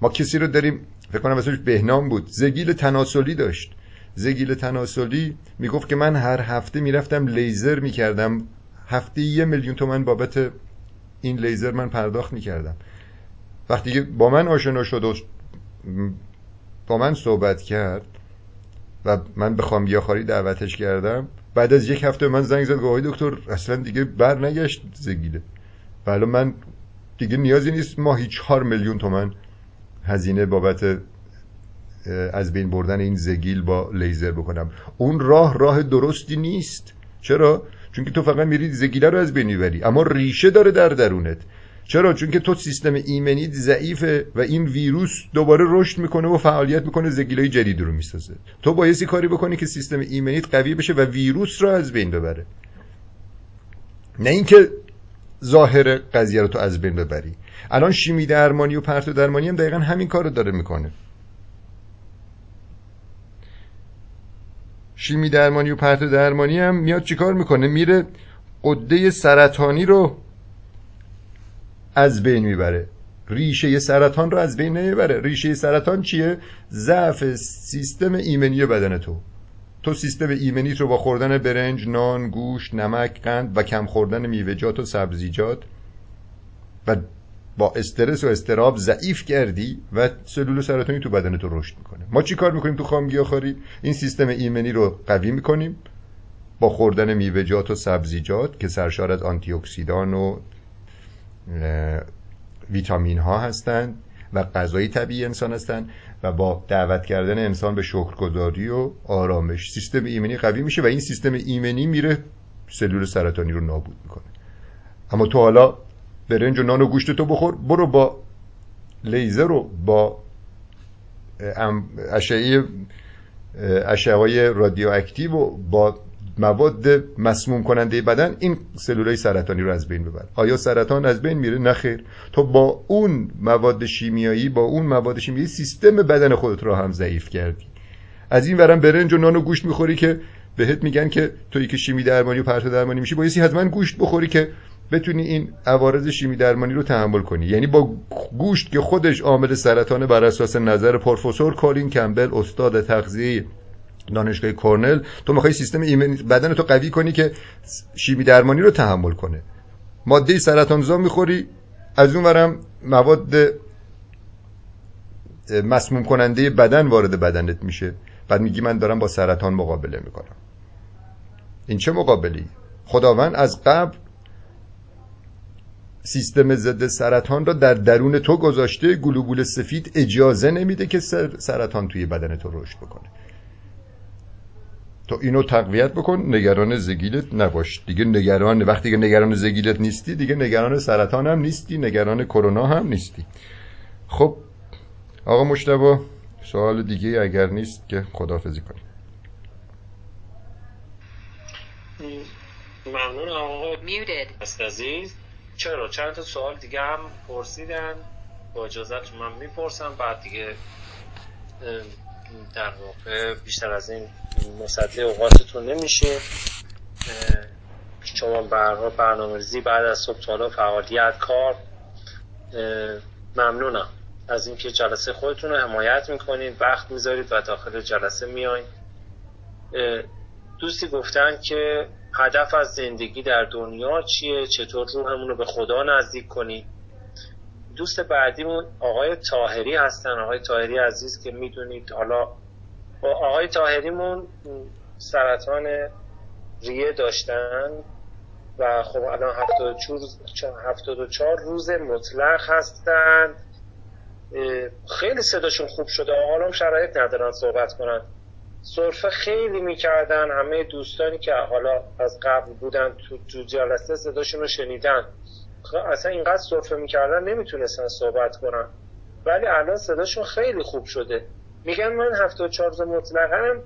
ما کسی رو داریم فکر کنم اسمش بهنام بود زگیل تناسلی داشت. زگیل تناسلی می‌گفت که من هر هفته می‌رفتم لیزر می‌کردم. هفته یه میلیون تومن بابت این لیزر من پرداخت می‌کردم. وقتی با من آشنا شد و با من صحبت کرد و من به خامگیاخواری دعوتش کردم بعد از یک هفته من زنگ زد گفت دکتر اصلا دیگه بر نگشت زگیله. ولی من دیگه نیازی نیست ماهی چهار میلیون تومن هزینه بابت از بین بردن این زگیل با لیزر بکنم. اون راه راه درستی نیست. چرا؟ چون که تو فقط میری زگیله رو از بین می‌بری. اما ریشه داره در درونت. چرا؟ چون که تو سیستم ایمنی ضعیفه و این ویروس دوباره رشد می‌کنه و فعالیت می‌کنه زگیلای جدید رو می‌سازه. تو بایستی کاری بکنی که سیستم ایمنیت قوی بشه و ویروس رو از بین ببره. نه اینکه ظاهر قضیه رو تو از بین ببری. الان شیمی درمانی و پرتو درمانی هم دقیقا همین کار رو داره می‌کنه. شیمی درمانی و پرتو درمانی هم میاد چیکار می‌کنه؟ میره قده سرطانی رو از بین می‌بره. ریشه سرطان رو از بین نمی‌بره. ریشه سرطان چیه؟ ضعف سیستم ایمنی بدن تو. تو سیستم ایمنیت رو با خوردن برنج، نان، گوشت، نمک، قند و کم خوردن میوه‌جات و سبزیجات و با استرس و استراب ضعیف کردی و سلول سرطانی تو بدن تو رشد می‌کنه. ما چی کار می‌کنیم تو خامگیاخواری این سیستم ایمنی رو قوی می‌کنیم با خوردن میوه‌جات و سبزیجات که سرشار از آنتی اکسیدان و ویتامین ها هستند و غذای طبیعی انسان هستند و با دعوت کردن انسان به شکرگزاری و آرامش سیستم ایمنی قوی میشه و این سیستم ایمنی میره سلول سرطانی رو نابود می‌کنه. اما تو حالا برنج و نان و گوشت تو بخور. برو با لیزر رو با اشعه اشعه رادیواکتیو و با مواد مسموم کننده بدن این سلولای سرطانی رو از بین ببر. آیا سرطان از بین میره؟ نه خیر. تو با اون مواد شیمیایی با اون مواد شیمیایی سیستم بدن خودت رو هم ضعیف کردی. از این ورم برنج و نان و گوشت می‌خوری که بهت میگن که توی که شیمی درمانی و پرتو درمانی میشی بایستی حتما گوشت بخوری که بتونی این عوارض شیمی درمانی رو تحمل کنی. یعنی با گوشت که خودش عامل سرطان بر اساس نظر پروفسور کالین کمبل استاد تغذیه دانشگاه کرنل تو می‌خوای سیستم ایمنی بدن تو قوی کنی که شیمی درمانی رو تحمل کنه. ماده سرطانزا می‌خوری از اون ورم مواد مسموم کننده بدن وارد بدنت میشه. بعد میگی من دارم با سرطان مقابله می‌کنم. این چه مقابلی؟ خداوند از قبل سیستم ضد سرطان را در درون تو گذاشته گلوبول سفید اجازه نمیده که سرطان توی بدن تو رشد بکنه. تو اینو تقویت بکن نگران زگیلت نباش. دیگه نگران وقتی که نگران زگیلت نیستی دیگه نگران سرطان هم نیستی نگران کرونا هم نیستی. خب آقا مشتبه سوال دیگه اگر نیست که خدافزی کنیم ممنون آقا. است عزیز. چرا؟ چند تا سوال دیگه هم پرسیدن. با اجازت من می‌پرسم بعد دیگه در واقع بیشتر از این مصدی اوقاتتون نمیشه. شما برنامه برنامه‌ریزی بعد از صبح تالا فعالیت کار. ممنونم از اینکه جلسه خودتون رو حمایت می‌کنید. وقت می‌ذارید و داخل جلسه میایین دوستی گفتن که هدف از زندگی در دنیا چیه؟ چطور روحمون رو به خدا نزدیک کنیم دوست بعدیمون آقای تاهری هستن. آقای تاهری عزیز که می‌دونید حالا با آقای تاهریمون سرطان ریه داشتن و خب الان 74 روز مطلق هستن. خیلی صداشون خوب شده. حالا شرایط ندارن صحبت کنن. صرفه خیلی می‌کردن. همه دوستانی که حالا از قبل بودن تو جلسه صداشون رو شنیدن. اصلا اینقدر صرفه می‌کردن نمی‌تونستن صحبت کنن. ولی الان صداشون خیلی خوب شده. میگن من هفته و چهار مطلقا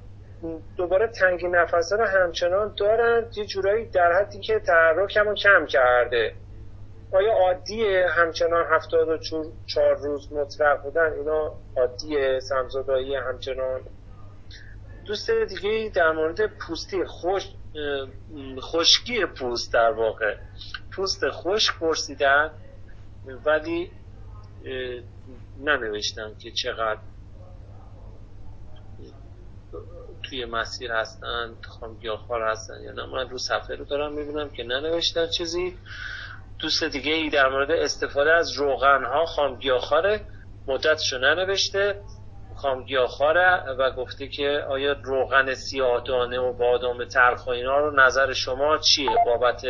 دوباره تنگی نفسه رو همچنان دارن. یه جورایی در حدی که تحرکم رو کم کرده. آیا عادیه همچنان هفتاد و چهار روز مطلق بودن؟ اینا عادیه. سمزدایی همچنان. دوست دیگه در مورد پوستی خوش خشکی پوست در واقع. پوست خشک پرسیدن ولی ننوشتم که چقدر توی مسیر هستن خامگیاخوار هستن یا نه. من رو صفحه رو دارم می‌بینم که ننوشتن چیزی. دوست دیگه ای در مورد استفاده از روغن ها خامگیاخواره مدتشو ننوشته. خامگیاخواره و گفته که آیا روغن سیاهدانه و بادام تلخ و اینا رو نظر شما چیه؟ بابت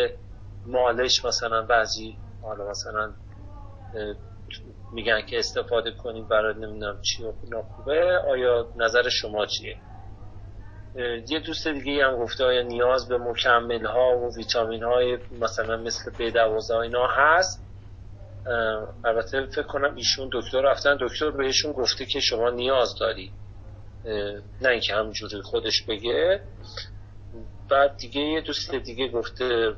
مالش مثلا بعضی حالا مثلا میگن که استفاده کنیم برای نمی‌دونم چی و خوبه آیا نظر شما چیه؟ یه دوست دیگه هم گفته آیا نیاز به مکمل ها و ویتامین های مثلا مثل B12 اینا هست؟ البته فکر کنم ایشون دکتر رفتن. دکتر بهشون گفته که شما نیاز داری. نه اینکه همجوری خودش بگه. بعد دیگه یه دوست دیگه گفته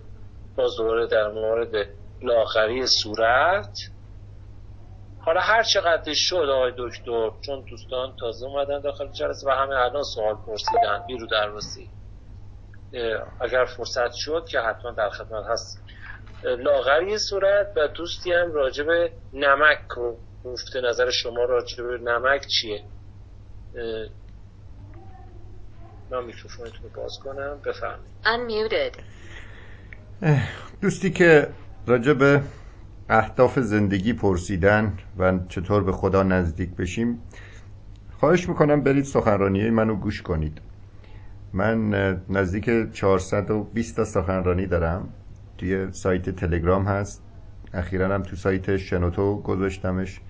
باز دوباره در مورد لاغری صورت. حالا هر چقدر شد آقای دکتر چون دوستان تازه اومدن داخل جلسه و همه الان سوال پرسیدن. بیرو درواسی اگر فرصت شد که حتما در خدمت هست. لاغری صورت و دوستی هم راجب نمک گفته نظر شما راجب نمک چیه؟ من میکروفونتون باز کنم بفرمایید. دوستی که راجب اهداف زندگی پرسیدن و چطور به خدا نزدیک بشیم خواهش می‌کنم برید سخنرانی منو گوش کنید. من نزدیک 420 تا سخنرانی دارم. توی سایت تلگرام هست. اخیرا هم تو سایت شنوتو گذاشتمش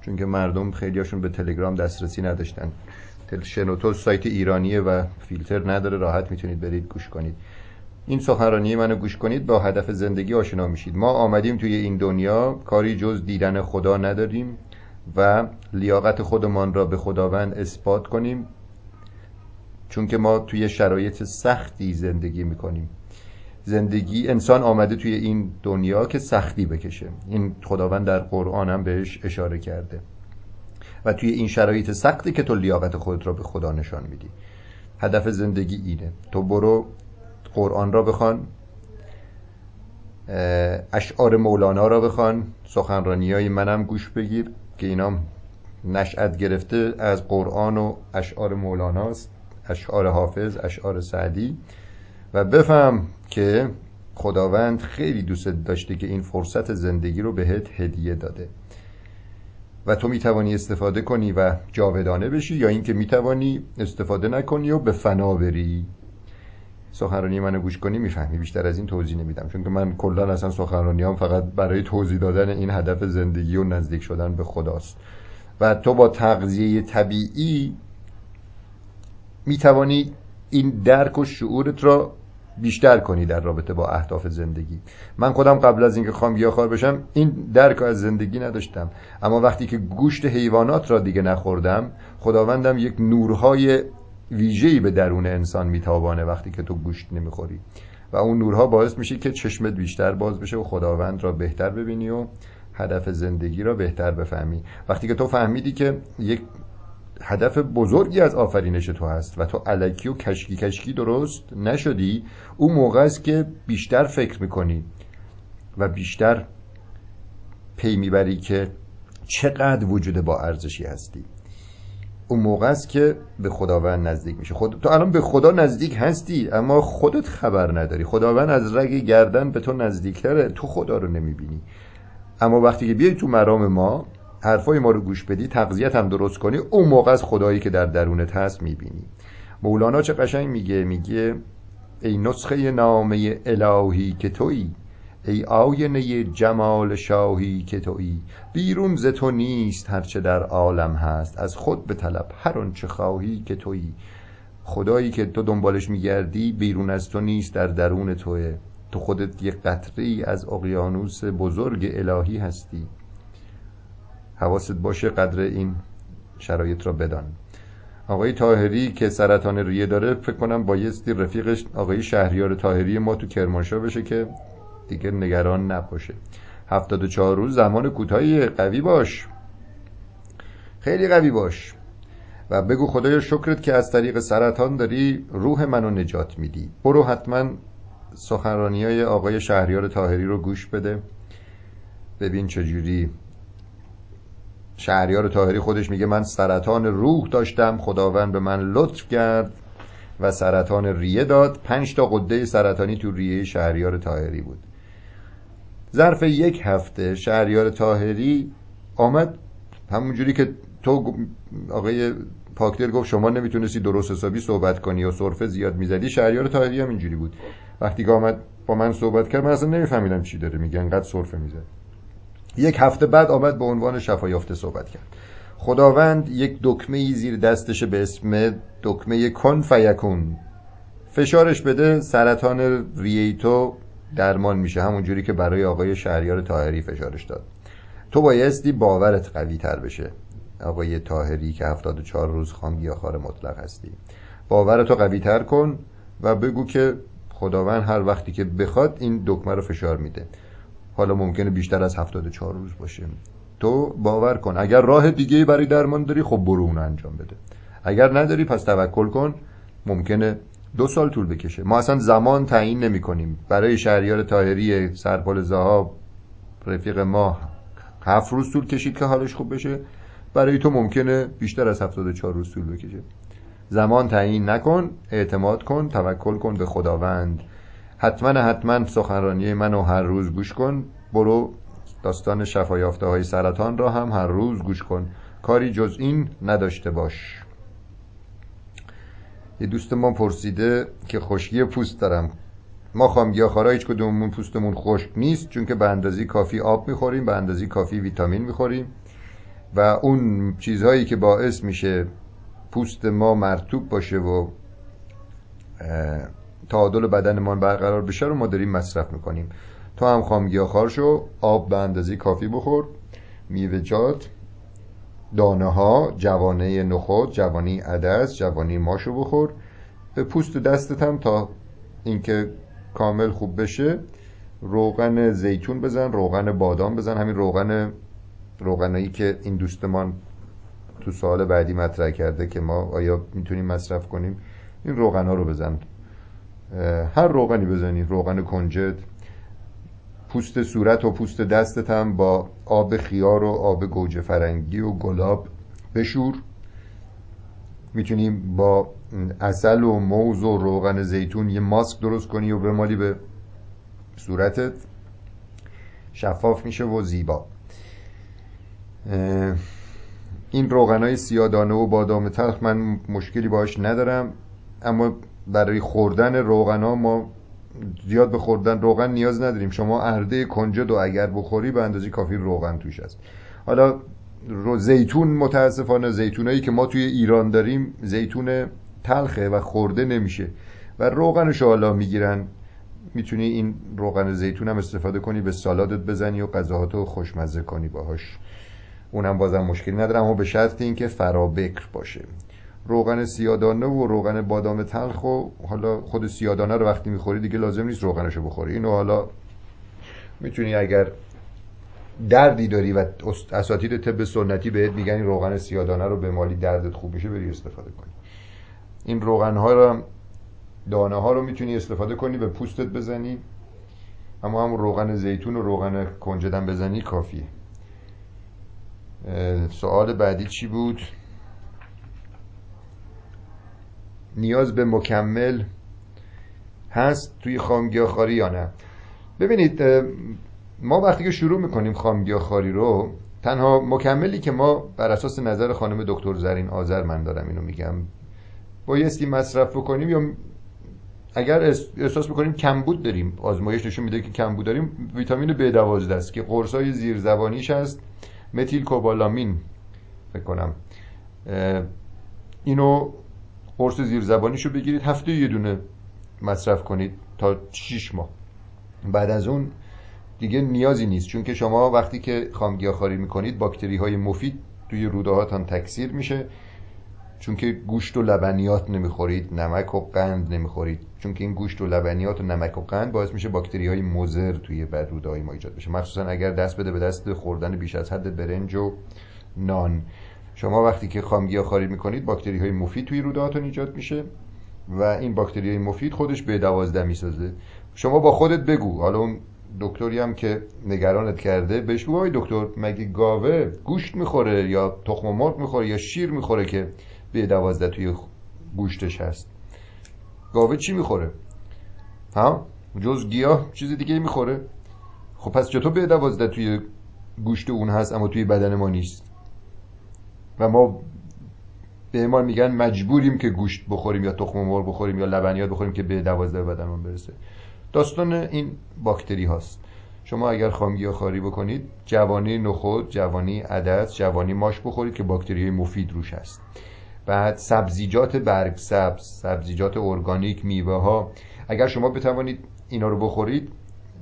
چون که مردم خیلیاشون به تلگرام دسترسی نداشتن. شنوتو سایت ایرانیه و فیلتر نداره راحت می‌تونید برید گوش کنید. این سخنرانی منو گوش کنید با هدف زندگی آشنا میشید. ما آمدیم توی این دنیا کاری جز دیدن خدا نداریم و لیاقت خودمان را به خداوند اثبات کنیم چون که ما توی شرایط سختی زندگی می‌کنیم. زندگی انسان آمده توی این دنیا که سختی بکشه. این خداوند در قرآن هم بهش اشاره کرده. و توی این شرایط سختی که تو لیاقت خودت را به خدا نشان میدی. هدف زندگی اینه. تو برو قرآن را بخوان. اشعار مولانا را بخوان. سخنرانی های منم گوش بگیر که اینا نشأت گرفته از قرآن و اشعار مولاناست. اشعار حافظ اشعار سعدی. و بفهم که خداوند خیلی دوست داشته که این فرصت زندگی رو بهت هدیه داده. و تو می‌توانی استفاده کنی و جاودانه بشی یا اینکه می‌توانی استفاده نکنی و به فنا بری. سخنرانی منو گوش کنی؟ می‌فهمی. بیشتر از این توضیح نمیدم. چون که من کلا اصلا سخنرانی هم فقط برای توضیح دادن این هدف زندگی و نزدیک شدن به خداست. و تو با تغذیه طبیعی می‌توانی این درک و شعورت را بیشتر کنی در رابطه با اهداف زندگی. من خودم قبل از اینکه خام گیاهخوار بشم این درک از زندگی نداشتم. اما وقتی که گوشت حیوانات را دیگه نخوردم خداوندم یک نورهای ویژه‌ای به درون انسان میتابانه وقتی که تو گوشت نمی‌خوری. و اون نورها باعث میشه که چشمت بیشتر باز بشه و خداوند را بهتر ببینی و هدف زندگی را بهتر بفهمی. وقتی که تو فهمیدی که یک هدف بزرگی از آفرینش تو هست و تو علکی و کشکی کشکی درست نشدی. اون موقع است که بیشتر فکر می‌کنی و بیشتر پی می‌بری که چقدر وجود با ارزشی هستی. اون موقع است که به خداوند نزدیک میشه خود تو الان به خدا نزدیک هستی اما خودت خبر نداری. خداوند از رگ گردن به تو نزدیکتره. تو خدا رو نمی‌بینی. اما وقتی که بیای تو مرام ما حرفای ما رو گوش بدی تغذیت هم درست کنی اون موقع از خدایی که در درونت هست می‌بینی. مولانا چه قشنگ میگه؟ میگه ای نسخه نامه الهی که تویی ای آینه جمال شاهی که تویی. بیرون ز تو نیست هرچه در عالم هست از خود به طلب هر آنچه خواهی که تویی. خدایی که تو دنبالش میگردی بیرون از تو نیست در درون توه. تو خودت یه قطری از اقیانوس بزرگ الهی هستی. حواست باشه قدر این شرایط را بدان. آقای تاهری که سرطان ریه داره فکر کنم بایستی رفیقش آقای شهریار تاهری ما تو کرمانشاه بشه که دیگه نگران نباشه. هفتاد و چهار روز زمان کوتاهی قوی باش. خیلی قوی باش. و بگو خدایا شکرت که از طریق سرطان داری روح منو نجات میدی. برو حتما سخنرانی های آقای شهریار تاهری رو گوش بده. ببین چجوری شهریار تاهری خودش میگه من سرطان روح داشتم خداوند به من لطف کرد و سرطان ریه داد. پنج تا قده سرطانی تو ریه شهریار تاهری بود. ظرف یک هفته شهریار تاهری آمد همونجوری که تو آقای پاکدل گفت شما نمی‌تونستی درست حسابی صحبت کنی یا صرفه زیاد می‌زدی. شهریار تاهری هم اینجوری بود. وقتی که آمد با من صحبت کرد من اصلا نمیفهمیدم چی داره میگه. انقدر صرفه می‌زد. یک هفته بعد آمد به عنوان شفا یافته صحبت کرد. خداوند یک دکمه ای زیر دستش به اسم دکمه کن فیکون فشارش بده سرطان رییتو درمان میشه همونجوری که برای آقای شهریار تاهری فشارش داد. تو بایستی باورت قوی تر بشه. آقای تاهری که 74 روز خام گیاهخوار مطلق هستی. باورتو قوی تر کن و بگو که خداوند هر وقتی که بخواد این دکمه رو فشار میده. حالا ممکنه بیشتر از 74 روز باشه. تو باور کن اگر راه دیگه برای درمان داری خب برو اون انجام بده. اگر نداری پس توکل کن ممکنه دو سال طول بکشه. ما اصلا زمان تعیین نمی کنیم برای شهریار تاهری سرپال زهاب رفیق ما هفت روز طول کشید که حالش خوب بشه. برای تو ممکنه بیشتر از 74 روز طول بکشه. زمان تعیین نکن اعتماد کن توکل کن به خداوند. حتما حتما سخنرانی منو هر روز گوش کن. برو داستان شفایافته های سرطان را هم هر روز گوش کن. کاری جز این نداشته باش. یه دوست ما پرسیده که خشکی پوست دارم. ما خامگیاخوارا هیچ کدوممون پوستمون خشک نیست چون که به اندازی کافی آب می‌خوریم به اندازی کافی ویتامین می‌خوریم. و اون چیزهایی که باعث میشه پوست ما مرتوب باشه و تعادل بدنمان برقرار بشه رو ما داریم مصرف می‌کنیم. تو هم خامگیاخوار شو آب به اندازه کافی بخور. میوه‌جات دانه ها جوانه نخود جوانی عدس جوانی ماشو بخور. به پوست دستت هم تا اینکه کامل خوب بشه روغن زیتون بزن روغن بادام بزن. همین روغن روغنایی که این دوستمان تو سال بعدی مطرح کرده که ما آیا می‌تونیم مصرف کنیم این روغن ها رو بزن. هر روغنی بزنی روغن کنجد پوست صورت و پوست دستت هم با آب خیار و آب گوجه فرنگی و گلاب بشور. می‌تونیم با اصل و موز و روغن زیتون یه ماسک درست کنی و بمالی به صورتت. شفاف میشه و زیبا. این روغن های سیادانه و بادام تلخ من مشکلی باش ندارم اما برای خوردن روغن ها ما زیاد به خوردن روغن نیاز نداریم. شما ارده کنجد و اگر بخوری به اندازه کافی روغن توش هست. حالا رو زیتون متاسفانه زیتونایی که ما توی ایران داریم زیتون تلخه و خورده نمیشه و روغنش حالا می‌گیرن. می‌تونی این روغن زیتون هم استفاده کنی به سالادت بزنی و غذاهاتو خوشمزه کنی باهاش. اونم بازم مشکلی ندارم اما به شرط اینکه فرابکر باشه. روغن سیادانه و روغن بادام تلخ و حالا خود سیادانه رو وقتی می‌خوری دیگه لازم نیست روغنشو بخوری. اینو حالا می‌تونی اگر دردی داری و اساتید طب سنتی بهت میگن این روغن سیادانه رو به مالی دردت خوب بشه بری استفاده کنی. این روغن ها رو دانه ها رو می‌تونی استفاده کنی به پوستت بزنی. اما هم روغن زیتون و روغن کنجدن بزنی کافیه. سوال بعدی چی بود؟ نیاز به مکمل هست توی خامگیاخاری یا نه. ببینید ما وقتی که شروع می‌کنیم خامگیاخاری رو تنها مکملی که ما بر اساس نظر خانم دکتر زرین آذر من دارم اینو میگم بایستی مصرف بکنیم یا اگر احساس بکنیم کمبود داریم آزمایش نشون میده که کمبود داریم ویتامین B12 است که قرصای زیرزبانیش هست متیل کوبالامین فکر اینو قرص زیرزبانیشو بگیرید هفته یه دونه مصرف کنید تا 6 ماه. بعد از اون دیگه نیازی نیست چون که شما وقتی که خامگیاخواری می‌کنید باکتری های مفید توی روده هاتان تکثیر میشه. چون که گوشت و لبنیات نمی‌خورید نمک و قند نمی‌خورید. چون که این گوشت و لبنیات و نمک و قند باعث میشه باکتری های مضر توی بدروده های ما ایجاد بشه. مخصوصا اگر دست بده به دست خوردن بیش از حد برنج و نان. شما وقتی که خامگیا خاری می‌کنید باکتری های مفید توی روده ایجاد میشه و این باکتری های مفید خودش به دوازده می‌سازه. شما با خودت بگو. حالا اون دکتری هم که نگرانت کرده بهش بگو دکتر مگه گاوه گوشت می‌خوره یا تخم مرغ می‌خوره یا شیر می‌خوره که به دوازده توی گوشتش هست؟ گاوه چی می‌خوره؟ ها؟ جز گیاه چیز دیگه می‌خوره؟ خب پس چطور به دوازده توی گوشت اون هست اما توی بدن ما نیست؟ و ما به ما میگن مجبوریم که گوشت بخوریم یا تخم مرغ بخوریم یا لبنیات بخوریم که به دوازده بدنمون برسه. داستان این باکتری هاست. شما اگر خامگی خاری بکنید جوانی نخود جوانی عدس جوانی ماش بخورید که باکتری مفید روش هست. بعد سبزیجات برگ سبز سبزیجات ارگانیک میوه ها اگر شما بتوانید اینا رو بخورید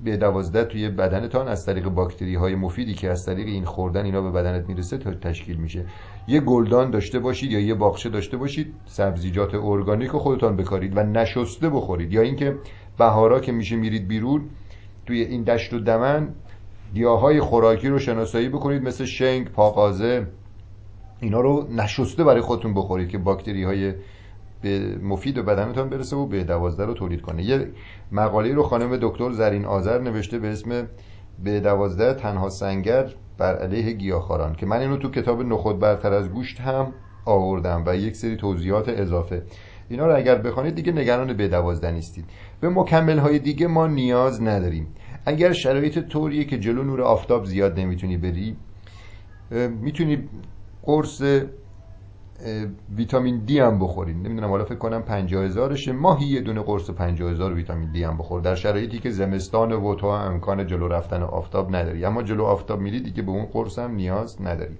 به دوازده توی بدنتان از طریق باکتری های مفیدی که از طریق این خوردن اینا به بدنت می‌رسه تا تشکیل میشه. یه گلدان داشته باشید یا یه باغچه داشته باشید سبزیجات ارگانیک رو خودتان بکارید و نشسته بخورید. یا اینکه بهارا که میشه میرید بیرون توی این دشت و دمن گیاهای خوراکی رو شناسایی بکنید مثل شنگ پاقازه اینا رو نشسته برای خودتون بخورید که باکتری های به مفید به بدنتان برسه و به دوازده رو تولید کنه. یه مقاله رو خانم دکتر زرین آذر نوشته به اسم به دوازده تنها سنگر بر علیه گیاهخواران که من اینو تو کتاب نخود برتر از گوشت هم آوردم و یک سری توضیحات اضافه. اینا رو اگر بخوانید دیگه نگران به دوازده نیستید. به مکمل های دیگه ما نیاز نداریم. اگر شرایط طوریه که جلو نور آفتاب زیاد نمی‌تونی بری می‌تونی قرص ویتامین دی هم بخورید نمی‌دونم حالا فکر کنم 50 هزارشه. ماهی یه دونه قرص 50 هزار ویتامین دی هم بخور. در شرایطی که زمستان و تو امکان جلو رفتن آفتاب نداری. اما جلو آفتاب میری دیگه به اون قرص هم نیاز نداری.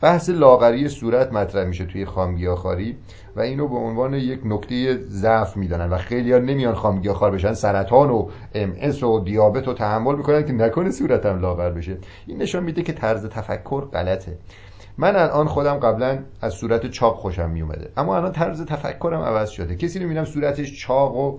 بحث لاغری صورت مطرح میشه توی خامگیاخاری و اینو به عنوان یک نکته ضعف می‌دانن و خیلی ها نمیان خامگیاخوار بشن. سرطان و ام و دیابت رو تحمل می‌کنن که نکنه صورتم لاغر بشه. این نشان میده که طرز تفکر غلطه. من الان خودم قبلا از صورت چاق خوشم میومده. اما الان طرز تفکرم عوض شده. کسی رو می‌بینم صورتش چاق و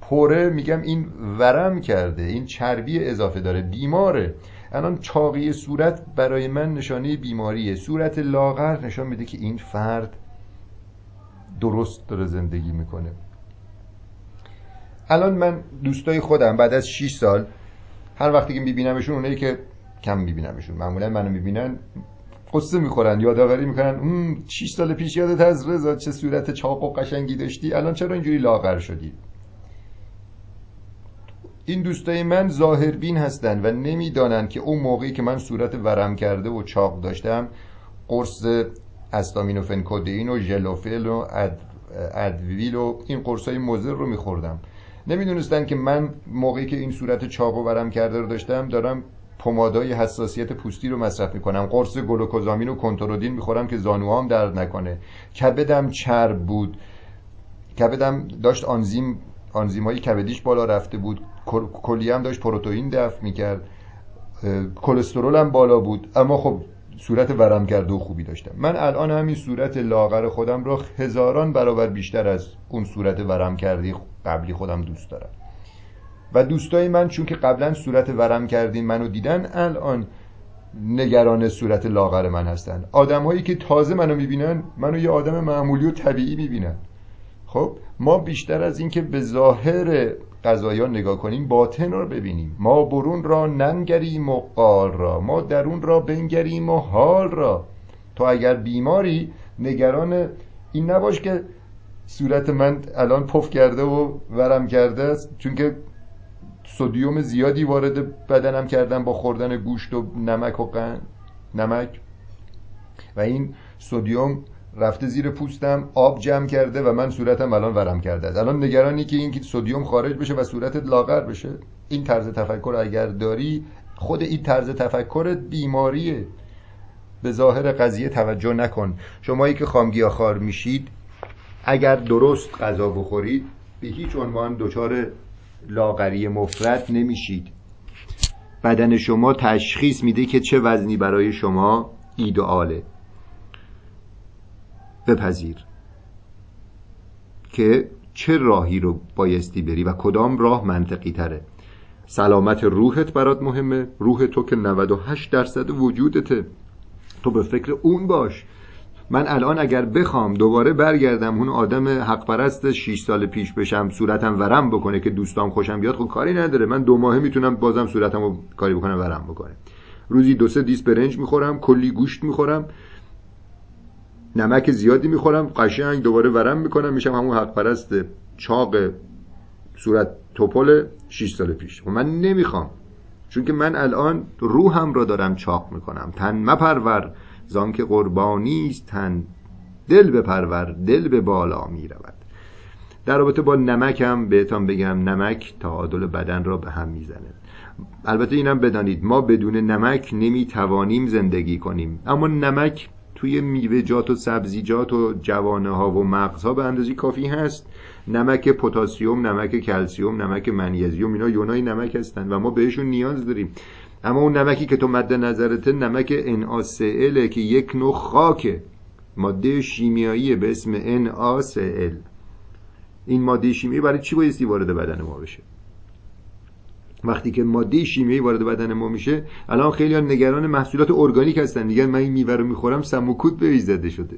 پره میگم این ورم کرده این چربی اضافه داره بیماره. الان چاقی صورت برای من نشانه بیماریه. صورت لاغر نشان میده که این فرد درست داره زندگی می‌کنه. الان من دوستای خودم بعد از 6 سال هر وقتی که میبینمشون اونایی که کم میبینمشون. معمولا منو می‌بینن قصه می‌خورن یادآوری می‌کنن اون 6 سال پیش یادت از رضا چه صورت چاق و قشنگی داشتی؟ الان چرا اینجوری لاغر شدی؟ این دوستای من ظاهربین هستن و نمی‌دانند که اون موقعی که من صورت ورم کرده و چاق داشتم قرص استامینوفن و ژلوفل و ادویل و این قرصای مضر رو میخوردم. نمی‌دونستن که من موقعی که این صورت چاق و ورم کرده رو داشتم دارم پمادای حساسیت پوستی رو مصرف می‌کنم. قرص گلوکوزامین و کنترودین می‌خورم که زانوام درد نکنه. کبدم چرب بود. کبدم داشت آنزیم آنزیم های کبدیش بالا رفته بود. کلی هم داشت پروتئین دفع می‌کرد. کلسترول هم بالا بود. اما خب صورت ورم کرده و خوبی داشتم. من الان همین صورت لاغر خودم رو هزاران برابر بیشتر از اون صورت ورم کردی قبلی خودم دوست دارم. و دوستای من چون که قبلا صورت ورم کردین منو دیدن الان نگران صورت لاغر من هستن. آدم هایی که تازه منو می‌بینن منو یه آدم معمولی و طبیعی می‌بینن. خب ما بیشتر از اینکه به ظاهر قضایان نگاه کنیم باطن رو ببینیم. ما برون را ننگریم و قال را. ما درون را بنگریم و حال را. تو اگر بیماری نگران این نباش که صورت من الان پف کرده و ورم کرده است چون که سودیوم زیادی وارد بدنم کردم با خوردن گوشت و نمک و قند. نمک. و این سودیوم رفته زیر پوستم آب جمع کرده و من صورتم الان ورم کرده است. الان نگرانی که این سودیوم خارج بشه و صورتت لاغر بشه. این طرز تفکر اگر داری خود این طرز تفکرت بیماریه به ظاهر قضیه توجه نکن. شمایی که خامگیاخوار میشید اگر درست غذا بخورید به هیچ عنوان دچار لاغری مفرد نمیشید. بدن شما تشخیص میده که چه وزنی برای شما ایدئاله. بپذیر که چه راهی رو بایستی بری و کدام راه منطقی تره. سلامت روحت برات مهمه. روح تو که 98 درصد وجودته. تو به فکر اون باش. من الان اگر بخوام دوباره برگردم اون آدم حق پرست 6 سال پیش بشم صورتم ورم بکنه که دوستام خوشم بیاد خب کاری نداره. من دو ماهه می‌تونم بازم صورتم رو کاری بکنم ورم بکنه روزی دو سه دیس برنج می‌خورم کلی گوشت می‌خورم نمک زیادی می‌خورم قشنگ دوباره ورم می‌کنم میشم همون حق پرست چاق صورت توپل 6 سال پیش. و من نمی‌خوام. چون که من الان روحم را دارم چاق می‌کنم. تن مپرور. زان که قربانی است تن. دل بپرور دل به بالا می‌رود در رابطه با نمک هم بهتان بگم نمک تعادل بدن را به هم می‌زنه البته اینم بدانید ما بدون نمک نمی‌توانیم زندگی کنیم. اما نمک توی میوه‌جات و سبزیجات و جوانه ها و مغزها به اندازی کافی هست. نمک پتاسیم نمک کلسیوم نمک منیزیم اینا یونای نمک هستن و ما بهشون نیاز داریم. اما اون نمکی که تو مد نظرت نمک NaCl که یک نوع خاکه. ماده شیمیایی به اسم NaCl این ماده شیمیایی برای چی بایستی وارد بدن ما بشه؟ وقتی که ماده شیمیایی وارد بدن ما میشه الان خیلی ها نگران محصولات ارگانیک هستن. میگن من این میوه رو می‌خورم سموکوت به زده شده.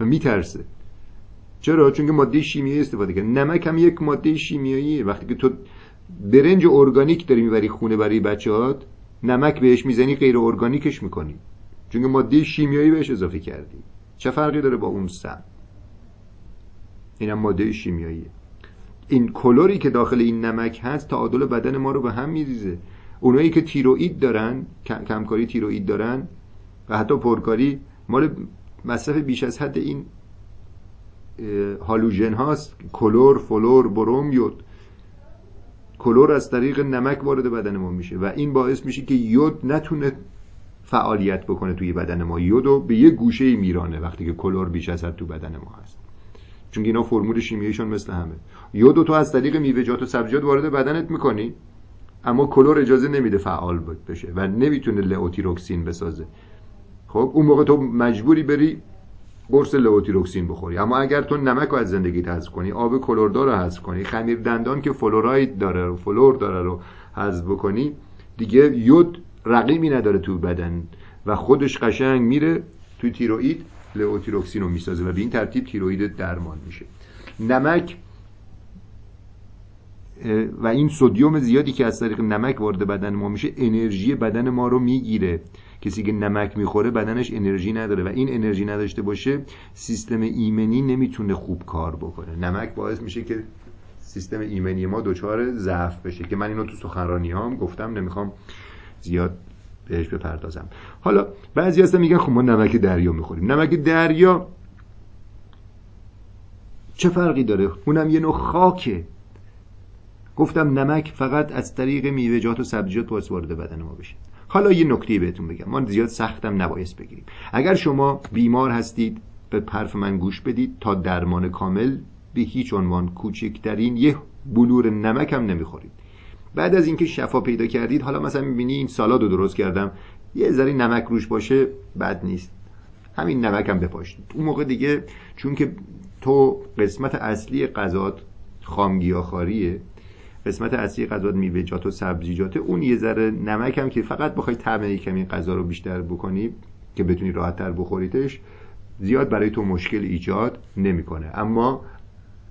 و میترسه. چرا؟ چون که ماده شیمیایی استفاده کرد. نمک هم یک ماده شیمیاییه وقتی که تو برنج ارگانیک داری می‌بری خونه برای بچهات نمک بهش می‌زنی غیر ارگانیکش می‌کنی. چون ماده شیمیایی بهش اضافه کردی. چه فرقی داره با اون سم؟ اینم ماده شیمیاییه این کلوری که داخل این نمک هست تعادل بدن ما رو به هم میریزه. اونایی که تیروئید دارن کمکاری تیروئید دارن و حتی پرکاری مال مصرف بیش از حد این هالوژن هاست. کلور فلور بروم یود کلور از طریق نمک وارد بدن ما میشه و این باعث میشه که یود نتونه فعالیت بکنه توی بدن ما. یودو به یه گوشه میرانه وقتی که کلور بیش از حد تو بدن ما هست. چون اینا فرمول شیمیاییشون مثل همه. یودو تو از طریق میوه‌جات و سبزیجات وارد بدنت می‌کنی اما کلور اجازه نمیده فعال بشه و نمی‌تونه لئوتیروکسین بسازه. خب اون موقع تو مجبوری بری قرص لئوتیروکسین بخوری. اما اگر تو نمک رو از زندگی حذف کنی آب کلوردار رو حذف کنی خمیر دندان که فلوراید داره رو فلور داره رو حذف بکنی دیگه یود رقیبی نداره تو بدن و خودش قشنگ میره توی تیروئید لئوتیروکسین رو می‌سازه و به این ترتیب تیروئید درمان میشه. نمک و این سودیوم زیادی که از طریق نمک وارد بدن ما میشه انرژی بدن ما رو می‌گیره. کسی که نمک می‌خوره بدنش انرژی نداره و این انرژی نداشته باشه سیستم ایمنی نمی‌تونه خوب کار بکنه. نمک باعث میشه که سیستم ایمنی ما دچار ضعف بشه که من اینو تو سخنرانی هم گفتم نمی‌خوام زیاد بهش بپردازم. حالا بعضی هستن میگن خب ما نمک دریا می‌خوریم. نمک دریا چه فرقی داره؟ اونم یه نوع خاکه. گفتم نمک فقط از طریق میوه‌جات و سبزیجات باعث وارد بدن ما بشه. حالا یه نکته بهتون بگم. ما زیاد سختم نبایست بگیریم. اگر شما بیمار هستید به حرف من گوش بدید. تا درمان کامل به هیچ عنوان کوچکترین یه بلور نمک هم نمی‌خورید. بعد از اینکه شفا پیدا کردید حالا مثلا می‌بینی این سالاد رو درست کردم. یه ذره نمک روش باشه بد نیست. همین نمک هم بپاشید. اون موقع دیگه چون که تو قسمت اصلی غذات خامگیاخاریه قسمت اصلی غذا میوه‌جات و سبزیجات. اون یه ذره نمک هم که فقط بخوای طعم کمی غذا رو بیشتر بکنی که بتونی راحتتر بخوریدش زیاد برای تو مشکل ایجاد نمی‌کنه. اما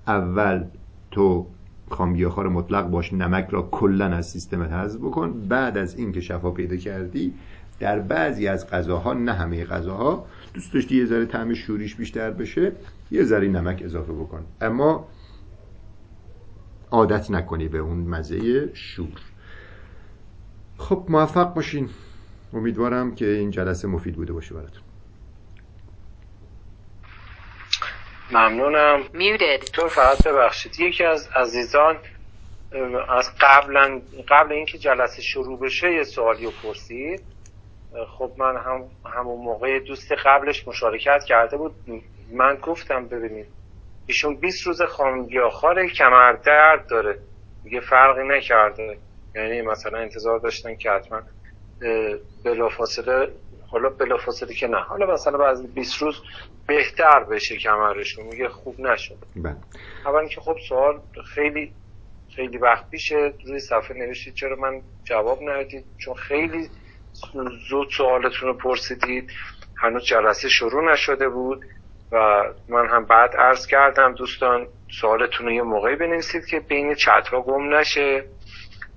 اول تو خامگیاخوار مطلق باش نمک را کلا از سیستمت حذف بکن. بعد از اینکه شفا پیدا کردی در بعضی از غذاها نه همه غذاها دوست داشتی یه ذره طعم شوریش بیشتر بشه یه ذره نمک اضافه بکن. اما عادت نکنی به اون مزه شور. خب موفق باشین. امیدوارم که این جلسه مفید بوده باشه براتون. ممنونم. تو فقط ببخشید. یکی از عزیزان از قبلا قبل اینکه جلسه شروع بشه یه سوالی رو پرسید. خب من هم همون موقع دوست قبلش مشارکت کرده بود. من گفتم ببینید ایشون 20 روز خامگیاخوار کمر درد داره. دیگه فرقی نکرده. یعنی مثلا انتظار داشتن که حتما بلافاصله حالا بلافاصله که نه. حالا مثلا بعد 20 روز بهتر بشه کمرشون. میگه خوب نشد. بله. اولا که خب سوال خیلی خیلی وقت پیشه. روی صفحه نوشتید چرا من جواب ندید چون خیلی زود سوالتون رو پرسیدید. هنوز جلسه شروع نشده بود. و من هم بعد عرض کردم دوستان سوالتون رو یه موقعی بنویسید که بین چت ها گم نشه.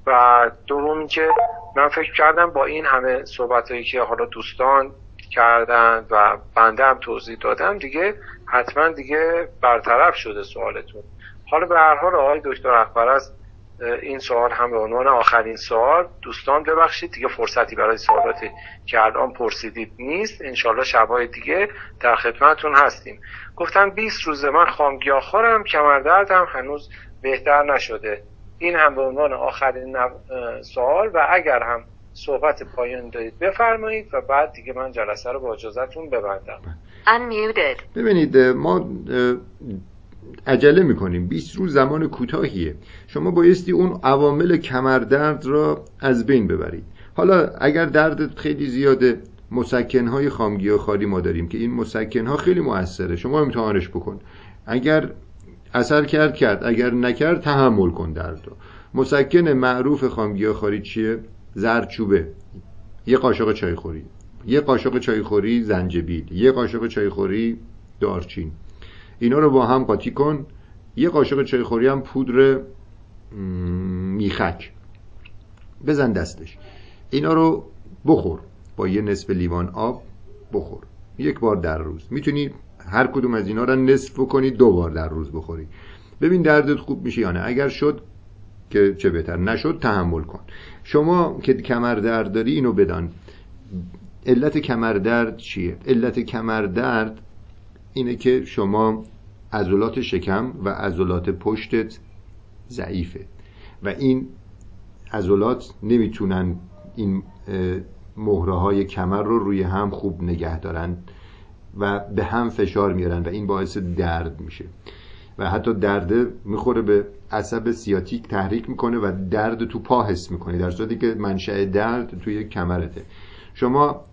و دوم که من فکر کردم با این همه صحبت هایی که حالا دوستان کردن و بنده هم توضیح دادم دیگه حتما دیگه برطرف شده سوالتون. حالا به هر حال آقای دکتر اکبر است این سوال هم به عنوان آخرین سوال. دوستان ببخشید دیگه فرصتی برای سوالاتی که الان پرسیدید نیست. انشالله شبای دیگه در خدمتون هستیم. گفتن 20 روز من خامگیاخورم کمردردم هنوز بهتر نشده. این هم به عنوان آخرین سوال و اگر هم صحبت پایان دارید بفرمایید و بعد دیگه من جلسه رو با اجازتون ببندم. Unmuted. ببینید ما عجله می‌کنیم. 20 روز زمان کوتاهیه. شما بایستی اون عوامل کمردرد را از بین ببرید. حالا اگر درد خیلی زیاده مسکن های خامگی و خالی ما داریم که این مسکن ها خیلی موثره. شما امتحانش بکن. اگر اثر کرد کرد. اگر نکرد تحمل کن درد رو. مسکن معروف خامگی خاری چیه؟ زرچوبه یه قاشق چای خوری یه قاشق چای خوری زنجبیل. یه قاشق چای خوری دارچین. اینا رو با هم قاطی کن. یه قاشق چای خوری هم پودر میخک. بزن دستش. اینا رو بخور. با یه نصف لیوان آب بخور. یک بار در روز. می‌تونی هر کدوم از اینا رو نصف کنی دو بار در روز بخوری. ببین دردت خوب میشه یا نه. اگر شد که چه بهتر. نشد تحمل کن. شما که کمر درد داری اینو بدان. علت کمر درد چیه؟ علت کمر درد اینه که شما عضلات شکم و عضلات پشتت ضعیفه. و این عضلات نمی‌تونن این مهره های کمر رو روی هم خوب نگه دارن و به هم فشار میارن و این باعث درد میشه. و حتی درده می‌خوره به عصب سیاتیک تحریک می‌کنه و درد تو پا حس می‌کنه در صورتی که منشأ درد توی کمرته. شما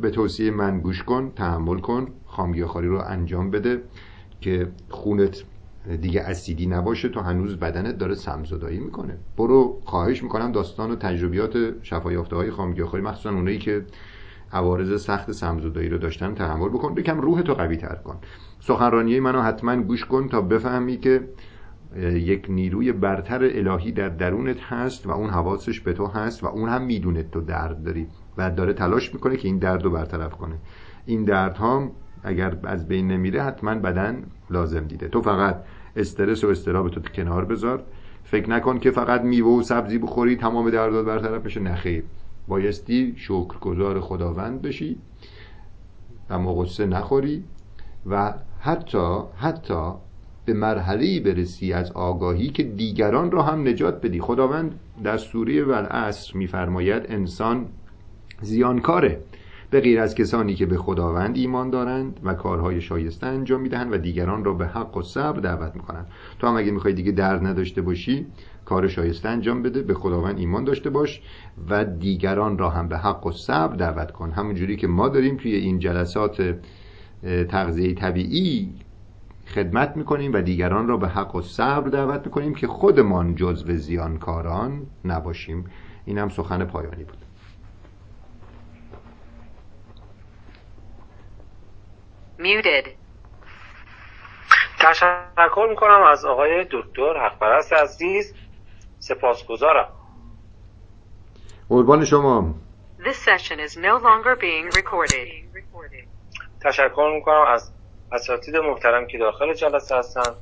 به توصیه من گوش کن تحمل کن. خامگیاخواری رو انجام بده که خونت دیگه اسیدی نباشه تو هنوز بدنت داره سمزدایی می‌کنه. برو خواهش می‌کنم داستان و تجربیات شفایافته های خامگیاخواری مخصوصا اونایی که عوارض سخت سمزدایی رو داشتن تحمل بکن. یکم روح تو قوی تر کن. سخنرانی منو حتما گوش کن تا بفهمی که یک نیروی برتر الهی در درونت هست و اون حواسش به تو هست و اون هم می‌دونه تو درد داری و داره تلاش می‌کنه که این درد رو برطرف کنه. این درد ها اگر از بین نمیره حتما بدن لازم دیده. تو فقط استرس و استراب تو کنار بذار. فکر نکن که فقط میوه و سبزی بخوری تمام دردات برطرف بشه. نخیر بایستی شکرگزار خداوند بشی و مقصه نخوری و حتی حتی به مرحله برسی از آگاهی که دیگران را هم نجات بدی. خداوند در سوره والعصر میفرماید انسان زیانکاره. به غیر از کسانی که به خداوند ایمان دارند و کارهای شایسته انجام می‌دهند و دیگران را به حق و صبر دعوت می‌کنند. تو هم اگه می‌خوای دیگه درد نداشته باشی کار شایسته انجام بده به خداوند ایمان داشته باش و دیگران را هم به حق و صبر دعوت کن. همونجوری که ما داریم توی این جلسات تغذیه طبیعی خدمت می‌کنیم و دیگران را به حق و صبر دعوت می‌کنیم که خودمان جزو زیانکاران نباشیم. این هم سخن پایانی بود. Muted. تشکر می‌کنم از آقای دکتر حقپرست عزیز سپاسگزارم قربان شما This session is no longer being recorded. تشکر می‌کنم از اساتید محترم که داخل جلسه هستن